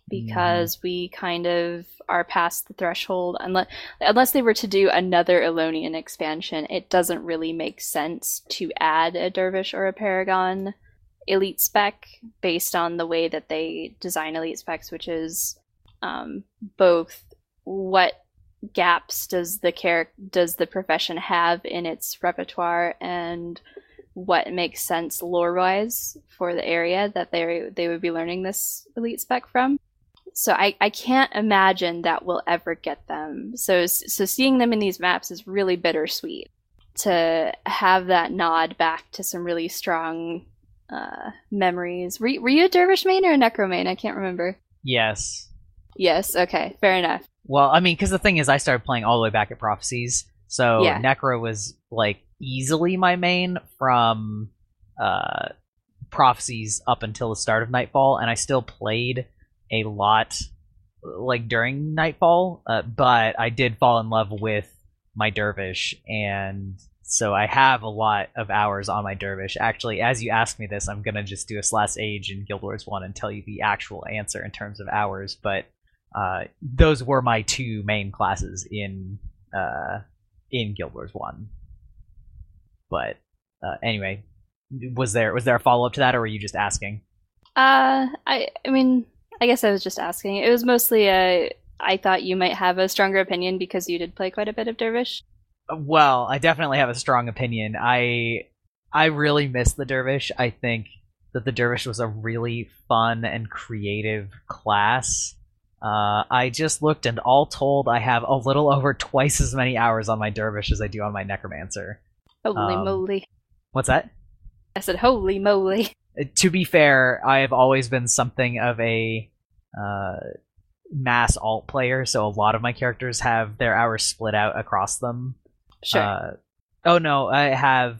because we kind of are past the threshold. Unless unless they were to do another Elonian expansion, it doesn't really make sense to add a dervish or a paragon elite spec based on the way that they design elite specs, which is um, both what gaps does the character does the profession have in its repertoire and what makes sense lore wise for the area that they they would be learning this elite spec from. So I, I can't imagine that we'll ever get them. So so seeing them in these maps is really bittersweet. To have that nod back to some really strong uh, memories. Were, you- were you a dervish main or a necro main? I can't remember. yes. Yes. Okay. Fair enough. Well, I mean, because the thing is, I started playing all the way back at Prophecies, so Yeah. Necro was like easily my main from uh, Prophecies up until the start of Nightfall, and I still played a lot like during Nightfall, uh, but I did fall in love with my Dervish, and so I have a lot of hours on my Dervish. Actually, as you ask me this, I'm gonna just do a slash age in Guild Wars One and tell you the actual answer in terms of hours, but uh, those were my two main classes in uh, in Guild Wars One. But uh, anyway, was there was there a follow up to that, or were you just asking? Uh, I I mean, I guess I was just asking. It was mostly a. I thought you might have a stronger opinion because you did play quite a bit of dervish. Uh, Well, I definitely have a strong opinion. I I really miss the dervish. I think that the dervish was a really fun and creative class. Uh, I just looked, and all told, I have a little *laughs* over twice as many hours on my dervish as I do on my necromancer. Holy Um, moly! What's that? I said, holy moly! *laughs* Uh, to be fair, I have always been something of a uh, mass alt player, so a lot of my characters have their hours split out across them. Sure. Uh, oh no, I have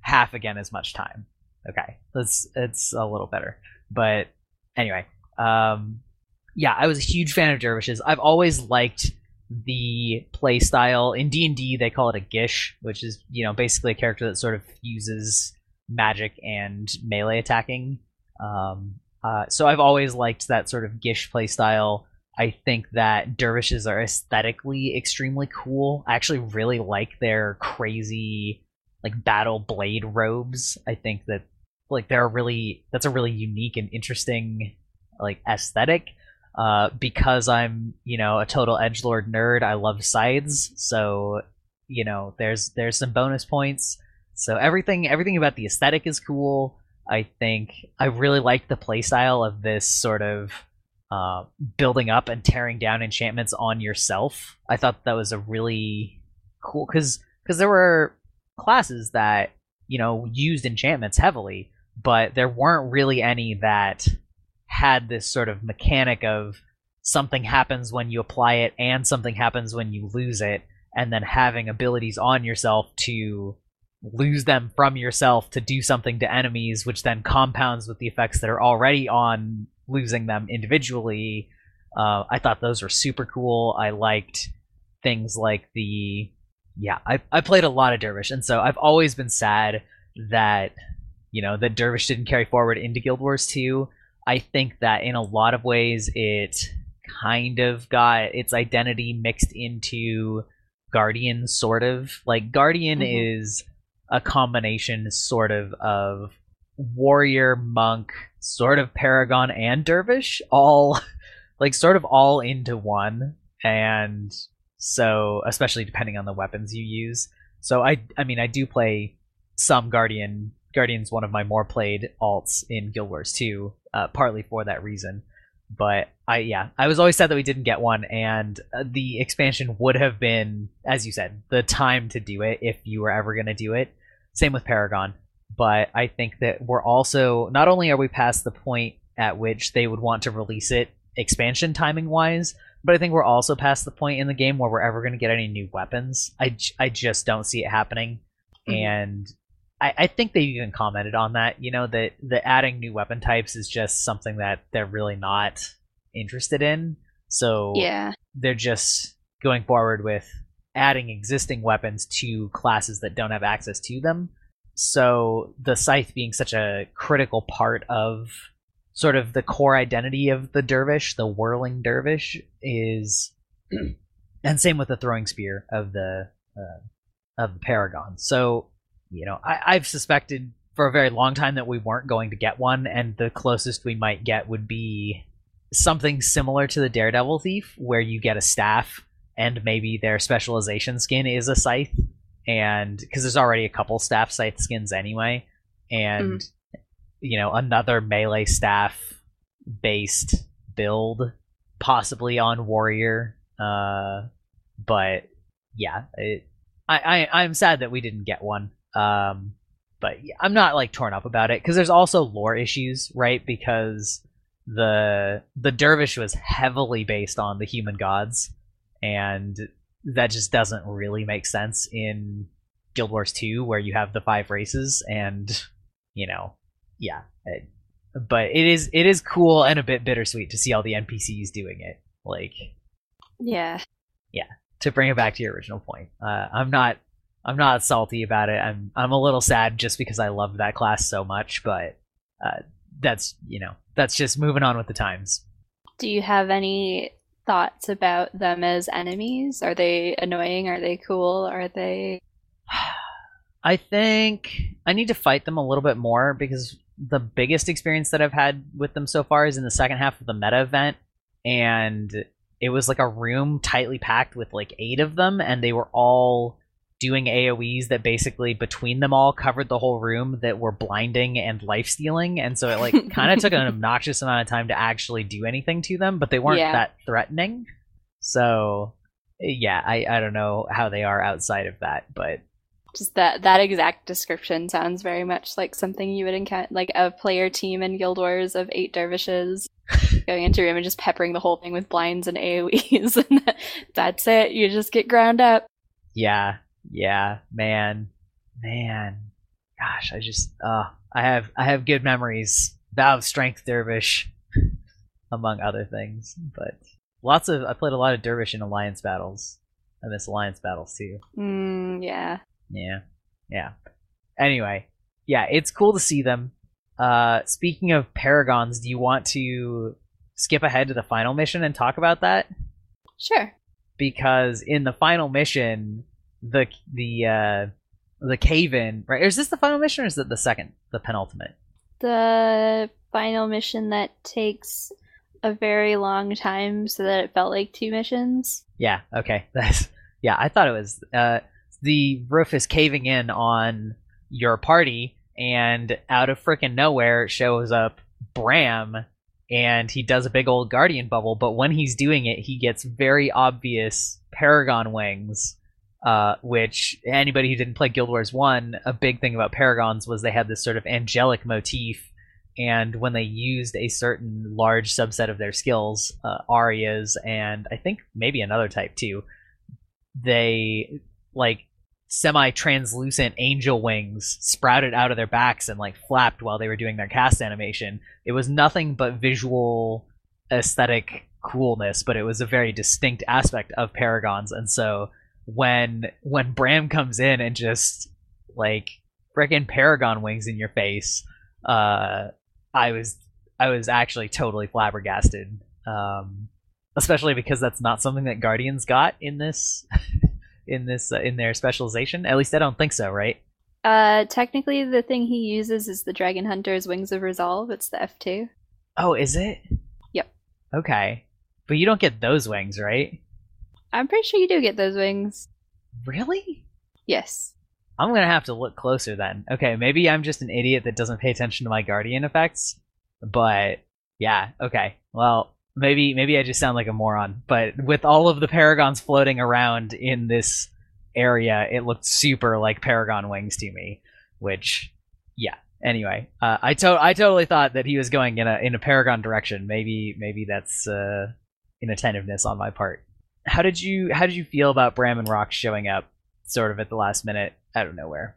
half again as much time. Okay, that's it's a little better. But anyway, um, yeah, I was a huge fan of dervishes. I've always liked the play style in D and D. They call it a gish, which is you know basically a character that sort of fuses magic and melee attacking. Um, uh, so I've always liked that sort of gish play style. I think that dervishes are aesthetically extremely cool. I actually really like their crazy like battle blade robes. I think that like they're really that's a really unique and interesting like aesthetic. Uh, because I'm you know a total edge lord nerd, I love scythes. So you know there's there's some bonus points. So everything everything about the aesthetic is cool. I think I really like the playstyle of this sort of uh, building up and tearing down enchantments on yourself. I thought that was a really cool because because there were classes that you know used enchantments heavily, but there weren't really any that had this sort of mechanic of something happens when you apply it and something happens when you lose it and then having abilities on yourself to lose them from yourself to do something to enemies, which then compounds with the effects that are already on losing them individually. Uh, I thought those were super cool. I liked things like the yeah. I I played a lot of Dervish, and so I've always been sad that you know that Dervish didn't carry forward into Guild Wars 2. I think that in a lot of ways it kind of got its identity mixed into Guardian, sort of. Like Guardian Mhm. is a combination, sort of, of warrior, monk, sort of paragon, and dervish, all *laughs* like sort of all into one. And so, especially depending on the weapons you use. So I, I mean, I do play some Guardian. Guardian's one of my more played alts in Guild Wars 2, uh, partly for that reason. But I, yeah, I was always sad that we didn't get one, and uh, the expansion would have been, as you said, the time to do it if you were ever going to do it. Same with Paragon. But I think that we're also, not only are we past the point at which they would want to release it expansion timing wise, but I think we're also past the point in the game where we're ever going to get any new weapons. I, j- I just don't see it happening. Mhm. And I, I think they even commented on that, you know, that, that adding new weapon types is just something that they're really not interested in. So Yeah. they're just going forward with adding existing weapons to classes that don't have access to them. So the scythe being such a critical part of sort of the core identity of the dervish, the whirling dervish, is, and same with the throwing spear of the uh, of the paragon. So you know, I, I've suspected for a very long time that we weren't going to get one, and the closest we might get would be something similar to the Daredevil Thief, where you get a staff and maybe their specialization skin is a scythe, and because there's already a couple staff scythe skins anyway, and you know another melee staff based build, possibly on warrior. Uh, but yeah, it, I, I I'm sad that we didn't get one. Um, but I'm not like torn up about it because there's also lore issues, right? Because the the dervish was heavily based on the human gods, and that just doesn't really make sense in Guild Wars 2, where you have the five races, and you know, yeah. It, but it is it is cool and a bit bittersweet to see all the NPCs doing it. Like yeah, Yeah. to bring it back to your original point, uh, I'm not I'm not salty about it. I'm I'm a little sad just because I loved that class so much, but uh, that's you know that's just moving on with the times. Do you have any thoughts about them as enemies? Are they annoying? Are they cool? Are they *sighs* I think I need to fight them a little bit more because the biggest experience that I've had with them so far is in the second half of the meta event, and it was like a room tightly packed with like eight of them, and they were all doing AoEs that basically between them all covered the whole room that were blinding and life stealing, and so it like *laughs* kind of took an obnoxious amount of time to actually do anything to them, but they weren't Yeah. that threatening. So yeah, I I don't know how they are outside of that, but just that that exact description sounds very much like something you would encounter like a player team in Guild Wars of eight dervishes *laughs* going into a room and just peppering the whole thing with blinds and AoEs *laughs* and that's it. You just get ground up. Yeah, yeah, man, man. Gosh, I just uh I have I have good memories. Vow of Strength Dervish, among other things. But lots of I played a lot of Dervish in alliance battles. I miss alliance battles too. Mm, yeah. Yeah. Yeah. Anyway, yeah, it's cool to see them. Uh speaking of paragons, do you want to skip ahead to the final mission and talk about that? Sure. because in the final mission, the the uh, the cave in right is this the final mission or is it the second, the penultimate? The final mission that takes a very long time so that it felt like two missions. Yeah, okay, *laughs* that's yeah. I thought it was uh, the roof is caving in on your party, and out of freaking nowhere shows up Bram, and he does a big old guardian bubble. But when he's doing it, he gets very obvious Paragon wings. Uh, which anybody who didn't play Guild Wars One, a big thing about Paragons was they had this sort of angelic motif, and when they used a certain large subset of their skills, uh, Arias and I think maybe another type too, they like semi-translucent angel wings sprouted out of their backs and like flapped while they were doing their cast animation. It was nothing but visual aesthetic coolness, but it was a very distinct aspect of Paragons. And so when when Bram comes in and just like freaking Paragon wings in your face, uh, I was I was actually totally flabbergasted. Um, especially because that's not something that Guardians got in this *laughs* in this uh, in their specialization. At least I don't think so, right? Uh, technically, the thing he uses is the Dragon Hunter's Wings of Resolve. It's the F two. Oh, is it? Yep. Okay, but you don't get those wings, right? I'm pretty sure you do get those wings. Really? Yes. I'm gonna have to look closer then. Okay, maybe I'm just an idiot that doesn't pay attention to my Guardian effects, but yeah, okay. Well, maybe maybe I just sound like a moron, but with all of the paragons floating around in this area, it looked super like paragon wings to me. Which, yeah. Anyway, uh, I to- I totally thought that he was going in a in a paragon direction. Maybe maybe that's uh, inattentiveness on my part. How did you how did you feel about Bram and Rox showing up sort of at the last minute out of nowhere?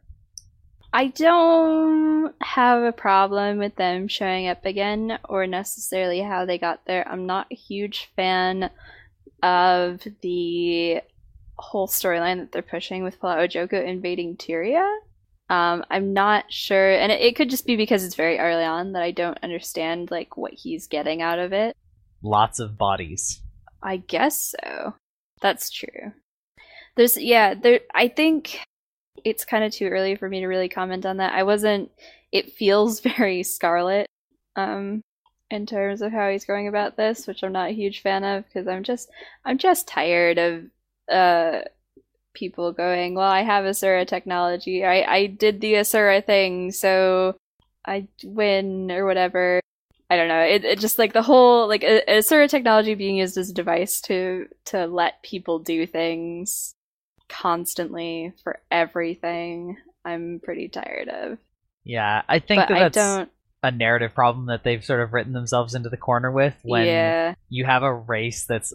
I don't have a problem with them showing up again or necessarily how they got there. I'm not a huge fan of the whole storyline that they're pushing with Palawa Joko invading Tyria. Um, I'm not sure, and it, it could just be because it's very early on that I don't understand like what he's getting out of it. Lots of bodies. I guess so. That's true. There's yeah, there I think it's kind of too early for me to really comment on that. I wasn't it feels *laughs* very Scarlet um in terms of how he's going about this, which I'm not a huge fan of because I'm just I'm just tired of uh people going, well, I have Asura technology. I I did the Asura thing, so I win or whatever. I don't know. It, it just like the whole like a sort of technology being used as a device to to let people do things constantly for everything. I'm pretty tired of. Yeah, I think But that I that's a narrative problem that they've sort of written themselves into the corner with when yeah, you have a race that's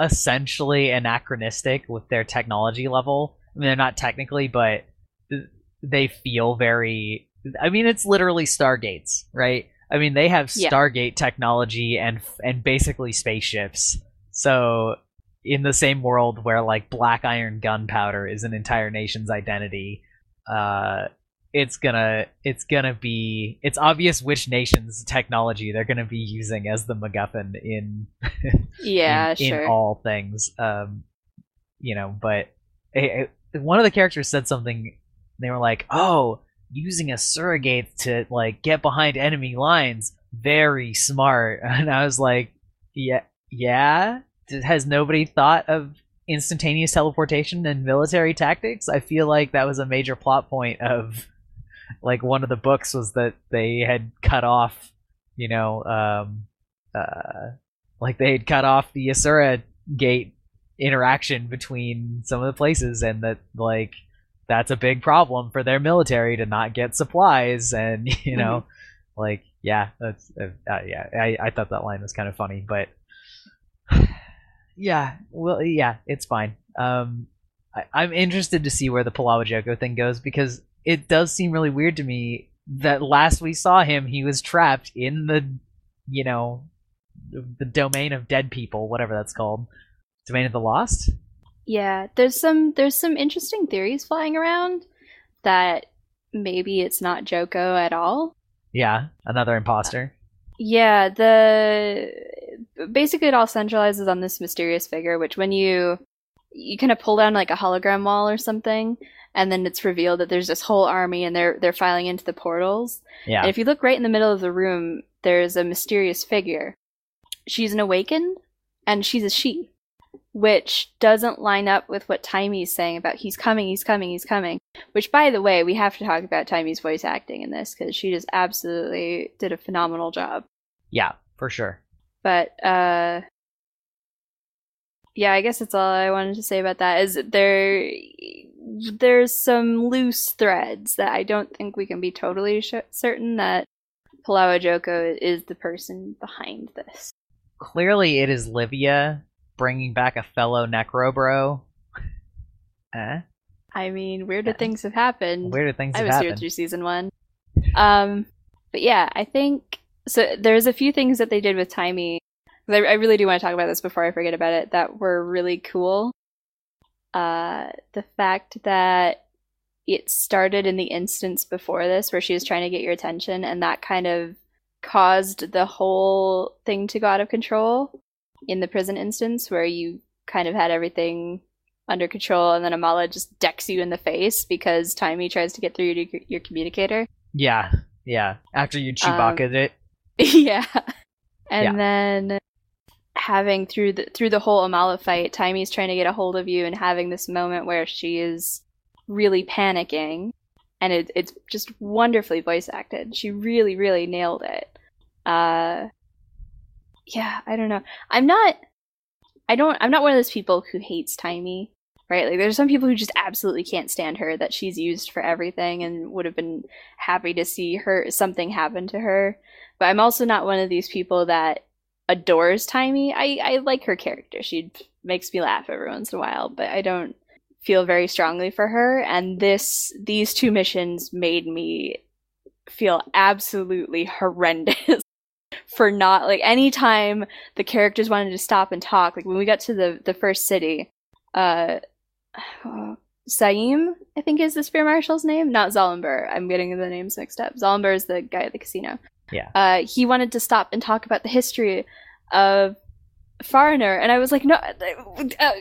essentially anachronistic with their technology level. I mean, they're not technically, but they feel very. I mean, it's literally Stargates, right? I mean, they have Yeah. Stargate technology and and basically spaceships. So, in the same world where like black iron gunpowder is an entire nation's identity, uh, it's gonna it's gonna be it's obvious which nation's technology they're gonna be using as the MacGuffin in *laughs* yeah, in, sure. in all things. Um, you know, but eh, eh, one of the characters said something. They were like, "Oh, using a surrogate to like get behind enemy lines, very smart." *laughs* And I was like, "Yeah, yeah." Has nobody thought of instantaneous teleportation and military tactics? I feel like that was a major plot point of like one of the books was that they had cut off, you know, um, uh, like they had cut off the Asura gate interaction between some of the places, and that like that's a big problem for their military to not get supplies, and *laughs* you know, like yeah, that's uh, uh, yeah. I I thought that line was kind of funny, but *sighs* yeah, well, yeah, it's fine. Um, I, I'm interested to see where the Palawa Joko thing goes because it does seem really weird to me that last we saw him, he was trapped in the, you know, the domain of dead people, whatever that's called, domain of the lost. Yeah, there's some there's some interesting theories flying around that maybe it's not Joko at all. Yeah, another imposter. Yeah, the basically it all centralizes on this mysterious figure, which when you you kind of pull down like a hologram wall or something, and then it's revealed that there's this whole army and they're they're filing into the portals. Yeah, And if you look right in the middle of the room, there's a mysterious figure. She's an awakened, and she's a she, which doesn't line up with what Taimi's saying about he's coming, he's coming, he's coming. Which, by the way, we have to talk about Taimi's voice acting in this because she just absolutely did a phenomenal job. yeah, for sure. But uh, yeah, I guess that's all I wanted to say about that. Is there there's some loose threads that I don't think we can be totally sh- certain that Palawa Joko is the person behind this. Clearly, it is Livia bringing back a fellow Necrobro. *laughs* Eh? I mean, weirder Yeah. things have happened. Weirder things I was here through season one. Um, but yeah, I think so. There's a few things that they did with Taimi. I, I really do want to talk about this before I forget about it. That were really cool. Uh, the fact that it started in the instance before this, where she was trying to get your attention, and that kind of caused the whole thing to go out of control in the prison instance, where you kind of had everything under control, and then Amala just decks you in the face because Taimi tries to get through your, your communicator. Yeah, yeah. After you Um, Chewbacca it. *laughs* yeah, and Yeah. then having through the through the whole Amala fight, Taimi's trying to get a hold of you, and having this moment where she is really panicking, and it, it's just wonderfully voice acted. She really, really nailed it. Uh, yeah, I don't know. I'm not. I don't. I'm not one of those people who hates Taimi. Right? Like, there's some people who just absolutely can't stand her. That she's used for everything, and would have been happy to see her something happen to her. But I'm also not one of these people that adores Taimi. I I like her character. She makes me laugh every once in a while, but I don't feel very strongly for her. And this these two missions made me feel absolutely *laughs* horrendous for not like anytime the characters wanted to stop and talk like when we got to the the first city uh *sighs* Saim, I think is the spear marshal's name, not Zalambur. I'm getting the names mixed up. Zalambur is the guy at the casino. Yeah. Uh, he wanted to stop and talk about the history of Fahranur, and I was like, no, uh,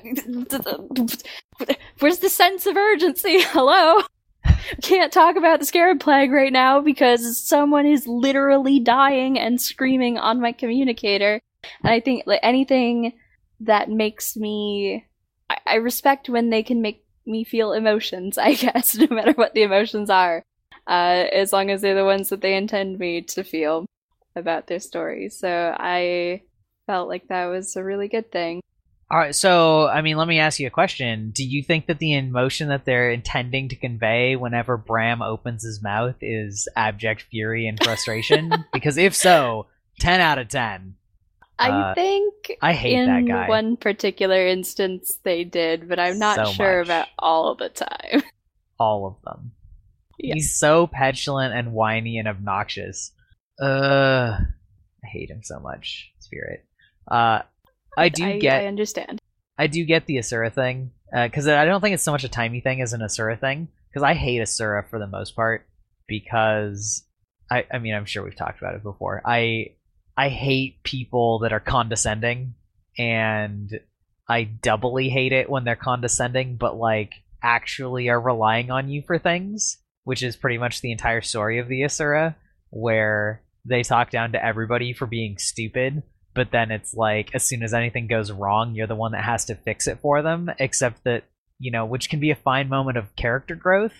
where's the sense of urgency? *laughs* Hello? *laughs* Can't talk about the scarab plague right now because someone is literally dying and screaming on my communicator. And I think like anything that makes me I, I respect when they can make me feel emotions, *laughs* I guess, no matter what the emotions are. Uh, as long as they're the ones that they intend me to feel about their story. So I felt like that was a really good thing. All right, so I mean, let me ask you a question. Do you think that the emotion that they're intending to convey whenever Bram opens his mouth is abject fury and frustration? *laughs* because if so, 10 out of 10. I Uh, think I hate in that guy. one particular instance they did, but I'm not So sure much. about all the time. *laughs* All of them. Yeah. He's so petulant and whiny and obnoxious. Uh, I hate him so much, Spirit. Uh, I do I, get I understand. I do get the Asura thing uh, because I don't think it's so much a Taimi thing as an Asura thing. Because I hate Asura for the most part because I I mean I'm sure we've talked about it before. I I hate people that are condescending and I doubly hate it when they're condescending but like actually are relying on you for things, which is pretty much the entire story of the Asura where they talk down to everybody for being stupid but then it's like as soon as anything goes wrong you're the one that has to fix it for them except that you know which can be a fine moment of character growth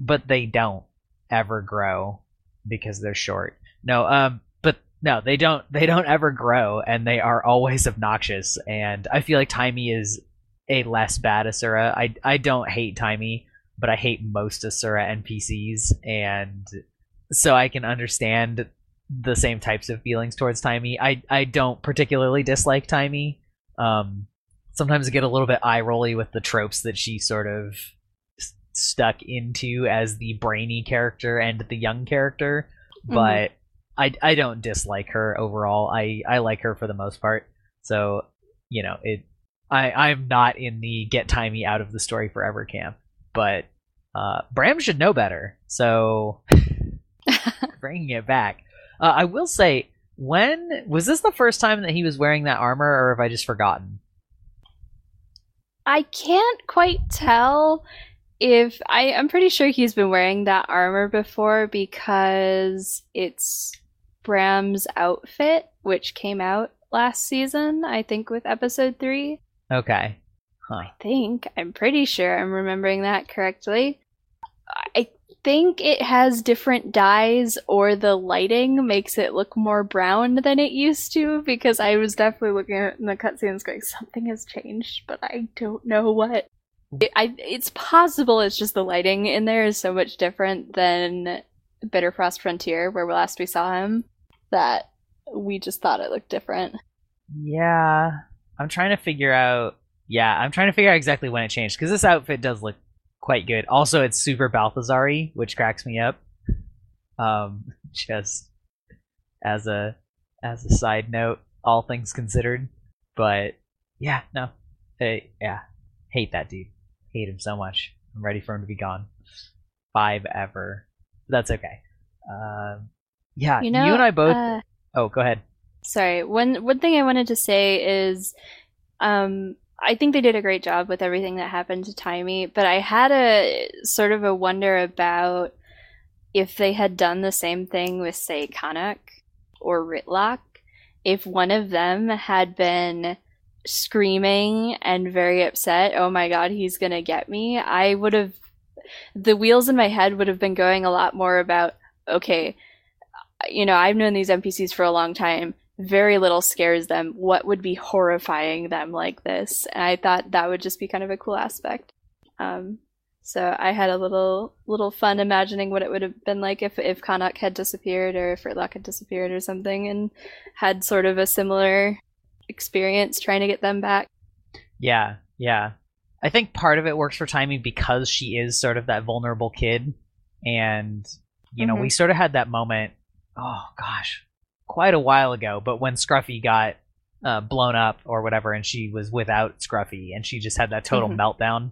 but they don't ever grow because they're short. No um but no they don't they don't ever grow and they are always *laughs* obnoxious and i feel like Taimi is a less bad asura. I i don't hate Taimi but i hate most asura npcs and so i can understand the same types of feelings towards Taimi. I I don't particularly dislike Taimi. Um, sometimes I get a little bit eye rolly with the tropes that she sort of s- stuck into as the brainy character and the young character, but I I don't dislike her overall. I I like her for the most part. So you know it. I I'm not in the get Taimi out of the story forever camp, but uh, Bram should know better. So *laughs* bringing it back. Uh, I will say, when was this the first time that he was wearing that armor, or have I just forgotten? I can't quite tell if I I'm pretty sure he's been wearing that armor before because it's Bram's outfit which came out last season, I think with episode 3. Okay, huh? I think I'm pretty sure I'm remembering that correctly. I think it has different dyes or the lighting makes it look more brown than it used to because I was definitely looking at the cutscenes going something has changed but I don't know what. It, I, it's possible it's just the lighting in there is so much different than Bitterfrost Frontier where last we saw him that we just thought it looked different. Yeah, I'm trying to figure out. Yeah, I'm trying to figure out exactly when it changed because this outfit does look quite good. Also, it's super Balthazar which cracks me up. Um, *laughs* just as a as a side note, all things considered. But yeah, no, hey, yeah, hate that dude. Hate him so much. I'm ready for him to be gone. Five ever. That's okay. Um, yeah, You know, you and I both. uh, oh, go ahead. Sorry. One one thing I wanted to say is um I think they did a great job with everything that happened to Taimi, but I had a sort of a wonder about if they had done the same thing with say Canach or Rytlock, if one of them had been screaming and very upset, "Oh my god, he's to get me." I would have the wheels in my head would have been going a lot more about okay, you know, I've known these NPCs for a long time. Very little scares them. What would be horrifying them like this? And I thought that would just be kind of a cool aspect. Um, so I had a little little fun imagining what it would have been like if if Canach had disappeared or if Rytlock had disappeared or something, and had sort of a similar experience trying to get them back. Yeah, yeah. I think part of it works for Taimi because she is sort of that vulnerable kid, and you know, Mhm. we sort of had that moment. Oh gosh, quite a while ago. But when Scruffy got uh, blown up or whatever, and she was without Scruffy, and she just had that total Mhm. meltdown.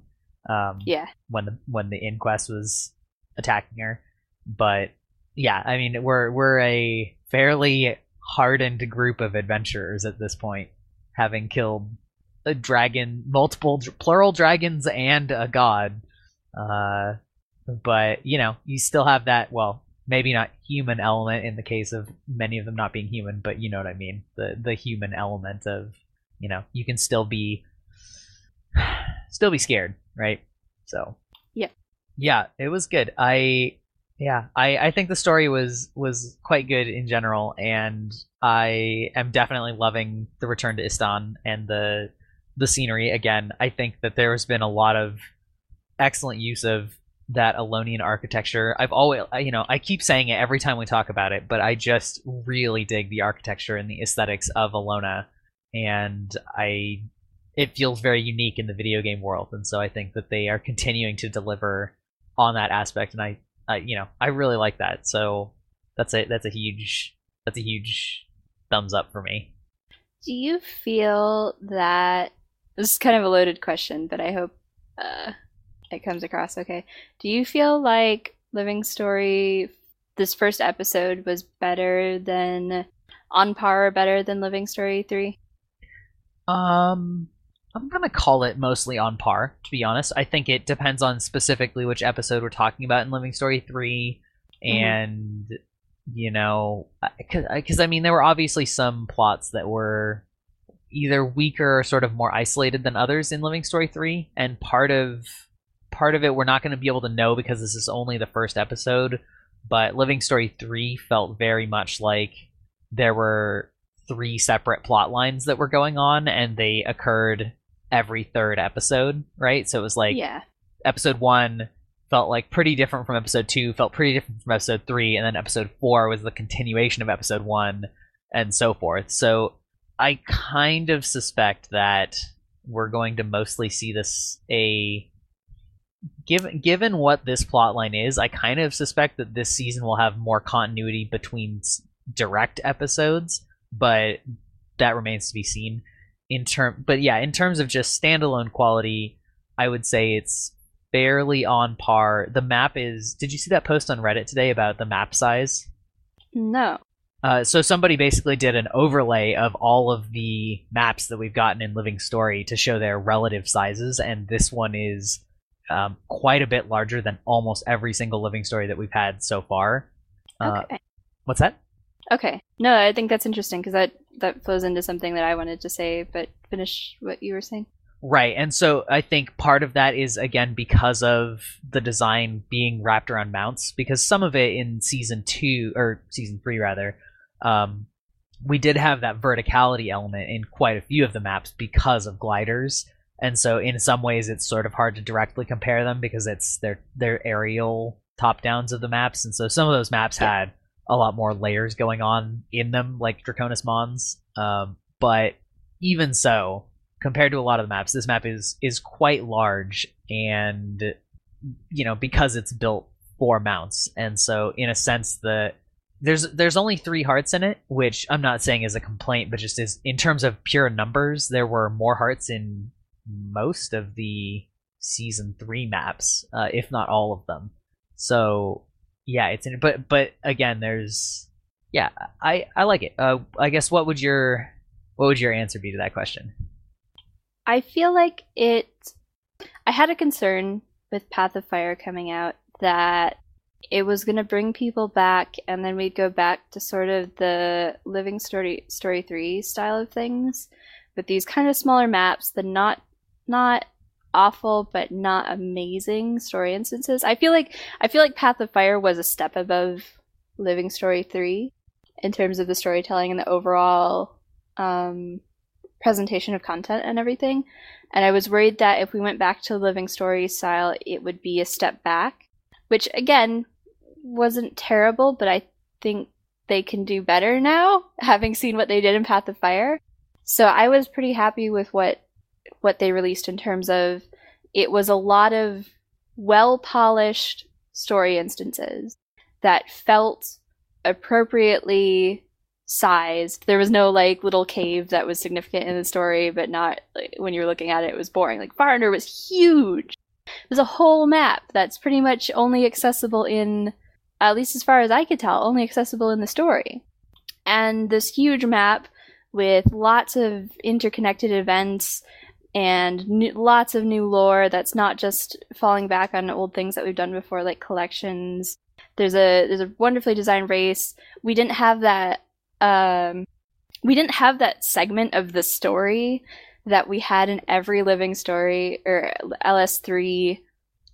Um, Yeah. when the when the inquest was attacking her. But yeah, I mean we're we're a fairly hardened group of adventurers at this point, having killed a dragon, multiple plural dragons, and a god. Uh, but you know, you still have that. Well, maybe not human element in the case of many of them not being human, but you know what I mean. The the human element of you know you can still be *sighs* still be scared, right? So Yeah. yeah, it was good. I yeah, I I think the story was was quite good in general, and I am definitely loving the return to Istan and the the scenery again. I think that there has been a lot of excellent use of that Elonian architecture. I've always, you know, I keep saying it every time we talk about it, but I just really dig the architecture and the aesthetics of Elona, and I, it feels very unique in the video game world, and so I think that they are continuing to deliver on that aspect, and I, I you know, I really like that. So that's a that's a huge that's a huge thumbs up for me. Do you feel that this is kind of a loaded question, but I hope uh, it comes across okay. Do you feel like Living Story, this first episode, was better than on par or better than Living Story three? Um, I'm gonna call it mostly on par. To be honest, I think it depends on specifically which episode we're talking about in Living Story 3 Mhm. and you know, because I mean, there were obviously some plots that were either weaker or sort of more isolated than others in Living Story 3, and part of part of it we're not going to be able to know because this is only the first episode. But Living Story 3 felt very much like there were three separate plot lines that were going on and they occurred every third episode, right? So it was like yeah, episode 1 felt like pretty different from episode 2, felt pretty different from episode 3, and then episode 4 was the continuation of episode 1 and so forth. So I kind of suspect that we're going to mostly see this a given given what this plot line is, I kind of suspect that this season will have more continuity between s- direct episodes, but that remains to be seen. In term, but yeah, in terms of just standalone quality, I would say it's fairly on par. The map is. Did you see that post on Reddit today about the map size? no, Uh, so somebody basically did an overlay of all of the maps that we've gotten in Living Story to show their relative sizes, and this one is um, quite a bit larger than almost every single Living Story that we've had so far. Uh, okay, what's that? okay. No, I think that's interesting because that that flows into something that I wanted to say. But finish what you were saying. Right, and so I think part of that is again because of the design being wrapped around mounts. Because some of it in season two or season three rather, um, we did have that verticality element in quite a few of the maps because of gliders, and so in some ways it's sort of hard to directly compare them because it's their their aerial top downs of the maps, and so some of those maps Yeah. had a lot more layers going on in them, like Draconis Mons. Um, but even so, compared to a lot of the maps, this map is is quite large, and you know because it's built for mounts, and so in a sense the there's there's only three hearts in it, which I'm not saying is a complaint, but just is in terms of pure numbers, there were more hearts in most of the season three maps, uh, if not all of them. So yeah, it's in, but but again, there's yeah, I I like it. Uh, I guess what would your what would your answer be to that question? I feel like it. I had a concern with Path of Fire coming out that it was going to bring people back, and then we'd go back to sort of the Living Story Story Three style of things, with these kind of smaller maps, the not not awful but not amazing story instances. I feel like I feel like Path of Fire was a step above Living Story 3 in terms of the storytelling and the overall um, presentation of content and everything. And I was worried that if we went back to Living Story style, it would be a step back, which again wasn't terrible, but I think they can do better now, *laughs* having seen what they did in Path of Fire. So I was pretty happy with what what they released in terms of it was a lot of well polished story instances that felt appropriately sized. There was no like little cave that was significant in the story, but not like, when you're looking at it, it was boring. Like Far was huge. There's a whole map that's pretty much only accessible in, at least as far as I could tell, only accessible in the story. And this huge map with lots of interconnected events and new, lots of new lore that's not just falling back on old things that we've done before, like collections. There's a there's a wonderfully designed race. We didn't have that. Um, we didn't have that segment of the story that we had in every living story or LS3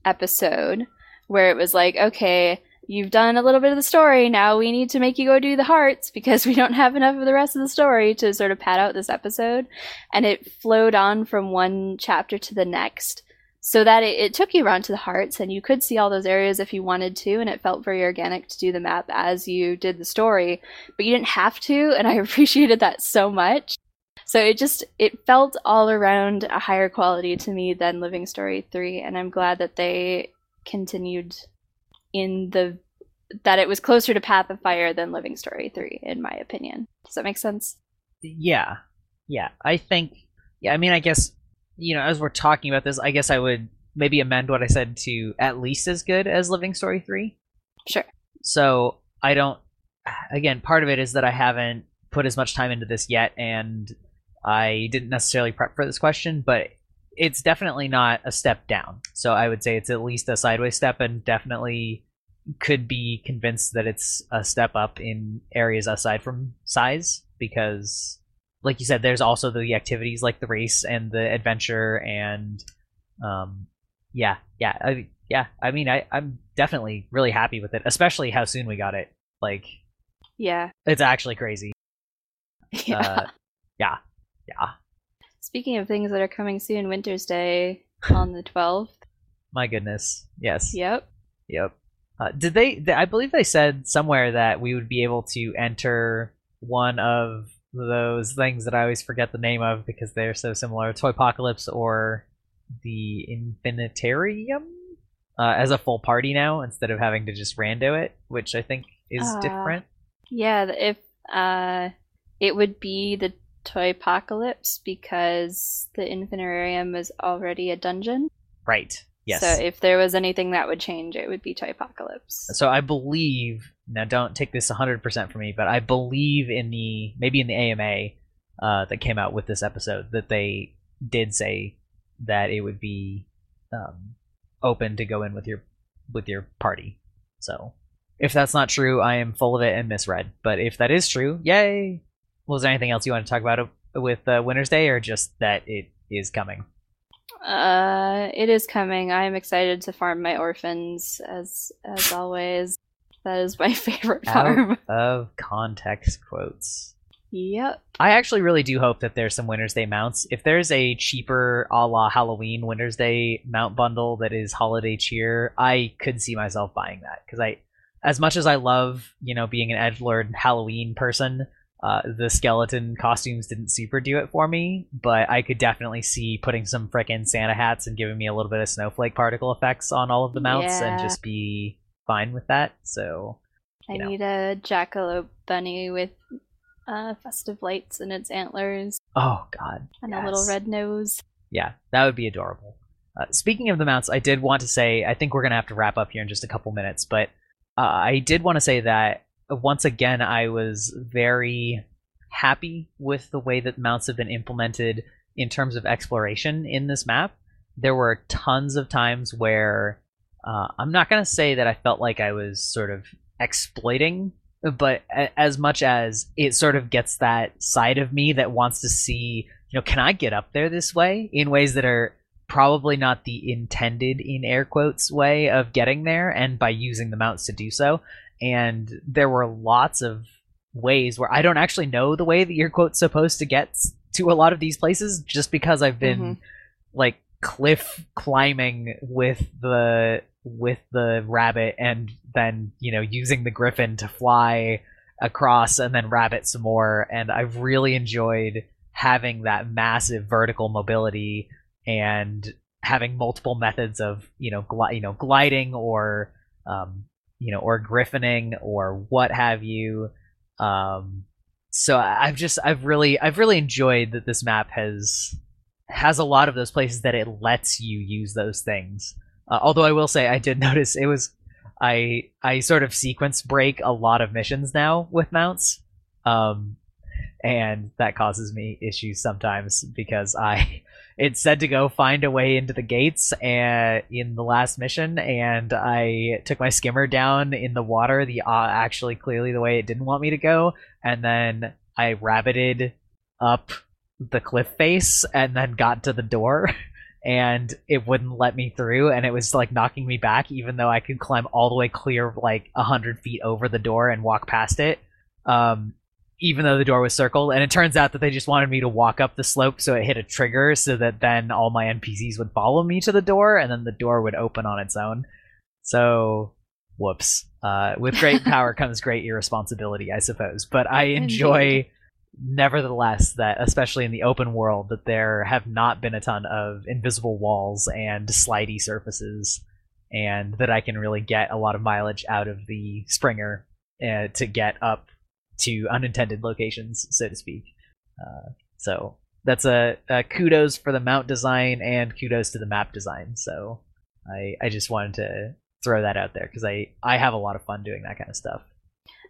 episode, where it was like, okay, you've done a little bit of the story. Now we need to make you go do the hearts because we don't have enough of the rest of the story to sort of pad out this episode. And it flowed on from one chapter to the next so that it, it, took you around to the hearts and you could see all those areas if you wanted to. And it felt very organic to do the map as you did the story, but you didn't have to. And I *laughs* appreciated that so much. So it just it felt all around a higher quality to me than Living Story 3 and I'm glad that they continued in the that it was closer to Path of Fire than Living Story 3 in my opinion. Does that make sense? Yeah. Yeah. I think yeah, I mean I guess you know, as we're talking about this, I guess I would maybe amend what I said to at least as good as Living Story 3. Sure. So, I don't again, part of it is that I haven't put as much time into this yet and I didn't necessarily prep for this question, but it's definitely not a step down. So I would say it's at least a sideways step and definitely could be convinced that it's a step up in areas aside from size because like you said there's also the activities like the race and the adventure and um yeah yeah I, yeah i mean I, i'm definitely really happy with it especially how soon we got it. Like yeah. it's actually crazy. *laughs* Yeah. Uh, yeah yeah Speaking of things that are coming soon, Wintersday *laughs* on the 12th. My goodness. Yes. Yep. Yep. Uh, did they, they? I believe they said somewhere that we would be able to enter one of those things that I always forget the name of because they're so similar. Toy Apocalypse or the Infinitarium uh, as a full party now instead of having to just rando it, which I think is uh, different. Yeah, if uh, it would be the Toy Apocalypse because the Infinitarium is already a dungeon. Right. Yes. So if there was anything that would change, it would be Toy Apocalypse. So I believe now, don't take this 100% from me, but I believe in the maybe in the AMA uh, that came out with this episode that they did say that it would be um, open to go in with your with your party. So if that's not true, I am full of it and misread. But if that is true, yay! Was there anything else you want to talk about with uh, Wintersday, or just that it is coming? Uh, it is coming. I am excited to farm my orphans as as always. That is my *laughs* favorite farm. Out of context quotes. Yep. I actually really do hope that there's some Wintersday mounts. If there's a cheaper a la Halloween Wintersday mount bundle that is holiday cheer, I could see myself buying that because I, as much as I love you know being an edgelord Halloween person, Uh, the skeleton costumes didn't super do it for me, but I could definitely see putting some frickin' Santa hats and giving me a little bit of snowflake particle effects on all of the mounts and just be fine with that. So I know. need a jackalope bunny with uh, festive lights in its antlers oh god, and a little red nose. Yeah, that would be adorable. Uh, speaking of the mounts, I did want to say I think we're gonna have to wrap up here in just a couple minutes, but uh, I did want to say that once again I was very happy with the way that mounts have been implemented in terms of exploration in this map. There were tons of times where uh, I'm not gonna say that I felt like I was sort of exploiting but a- as much as it sort of gets that side of me that wants to see you know can i get up there this way in ways that are probably not the intended in air quotes way of getting there and by using the mounts to do so and there were lots of ways where i don't actually know the way that you're quote supposed to get to a lot of these places just because i've been Mhm. like cliff climbing with the with the rabbit and then you know using the griffin to fly across and then rabbit some more and i've really enjoyed having that massive vertical mobility and having multiple methods of you know gli- you know gliding or um, you know or griffining or what have you um, so I've just I've really I've really enjoyed that this map has has a lot of those places that it lets you use those things. Uh, although I will say I did *laughs* notice it was I I sort of sequence break a lot of missions now with mounts. Um and that causes me issues sometimes because I it said to go find a way into the gates and in the last mission and I took my skimmer down in the water the uh, actually clearly the way it didn't want me to go and then I rabbited up the cliff face and then got to the door *laughs* and it wouldn't let me through and it was like knocking me back even though I could climb all the way clear like a hundred feet over the door and walk past it. Um even though the door was circled, and it turns out that they just wanted me to walk up the slope so it hit a trigger so that then all my NPCs would follow me to the door and then the door would open on its own. So whoops. Uh, with great *laughs* power comes great irresponsibility, I suppose. But I enjoy nevertheless that especially in the open world that there have not been a ton of invisible walls and slidey surfaces and that I can really get a lot of mileage out of the Springer uh, to get up to unintended locations, so to speak. Uh, so that's a, a kudos for the mount design and kudos to the map design. So I I just wanted to throw that out there because I I have a lot of fun doing that kind of stuff.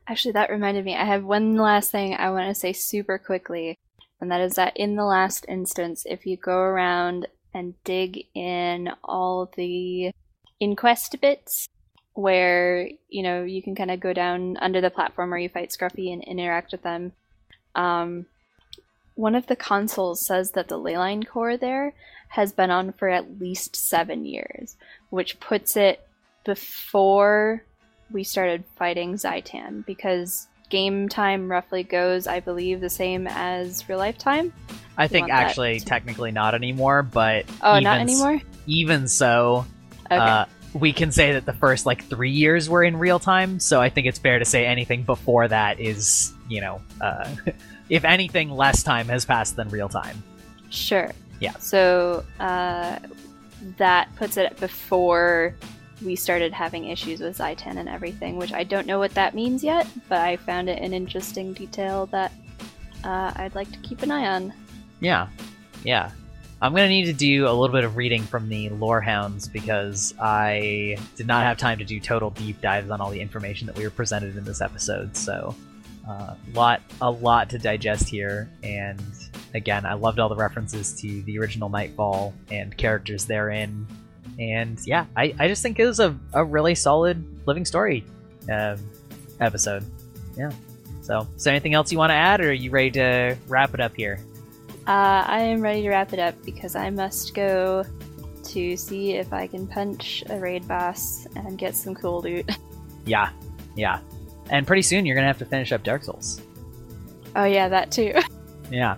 Actually, that reminded me. I have one last thing I want to say super quickly, and that is that in the last instance, if you go around and dig in all the inquest bits where you know you can kind of go down under the platform where you fight Scruffy and interact with them. Um, one of the consoles says that the leyline core there has been on for at least seven years, which puts it before we started fighting Zhaitan because game time roughly goes, I believe, the same as real life time. I think actually technically not anymore, but Oh, not even s- anymore. even so, Okay. uh, we can say that the first like three years were in real time. So I think it's fair to say anything before that is, you know, uh, *laughs* if anything, less time has passed than real time. Sure. Yeah. So uh, that puts it before we started having issues with Zhaitan and everything, which I don't know what that means yet, but I found it an interesting detail that uh, I'd like to keep an eye on. Yeah, yeah. I'm gonna need to do a little bit of reading from the lore hounds because I did not have time to do total deep dives on all the information that we were presented in this episode. So, uh, lot a lot to digest here. And again, I loved all the references to the original Nightfall and characters therein. And yeah, I, I just think it was a, a really solid living story um, episode. Yeah. So, is there anything else you want to add, or are you ready to wrap it up here? Uh, I am ready to wrap it up because I must go to see if I can punch a raid boss and get some cool loot. *laughs* Yeah, yeah. And pretty soon you're gonna have to finish up Dark Souls. Oh yeah, that too. *laughs* Yeah.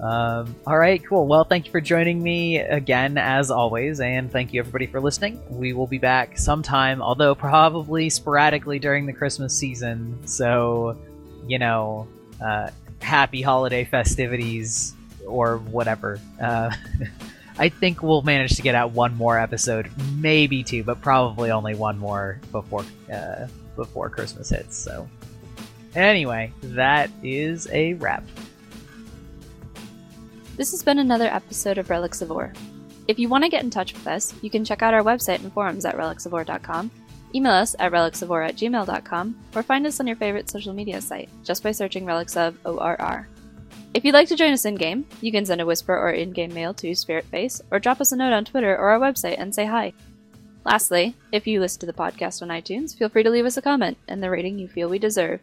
Um, all right, cool. Well, thank you for joining me again, as always, and thank you everybody for listening. We will be back sometime, although probably sporadically during the Christmas season. So, you know, uh, happy holiday festivities or whatever. Uh, *laughs* I think we'll manage to get out one more episode, maybe two, but probably only one more before uh, before Christmas hits. So, anyway, that is a wrap. This has been another episode of Relics of Orr. If you want to get in touch with us, you can check out our website and forums at relicsoforr.com, email us at relicsoforr at gmail.com, or find us on your favorite social media site just by searching Relics of ORR. If you'd like to join us in game, you can send a whisper or in game mail to Spiritface, or drop us a note on Twitter or our website and say hi. Lastly, if you listen to the podcast on iTunes, feel free to leave us a comment and the rating you feel we deserve.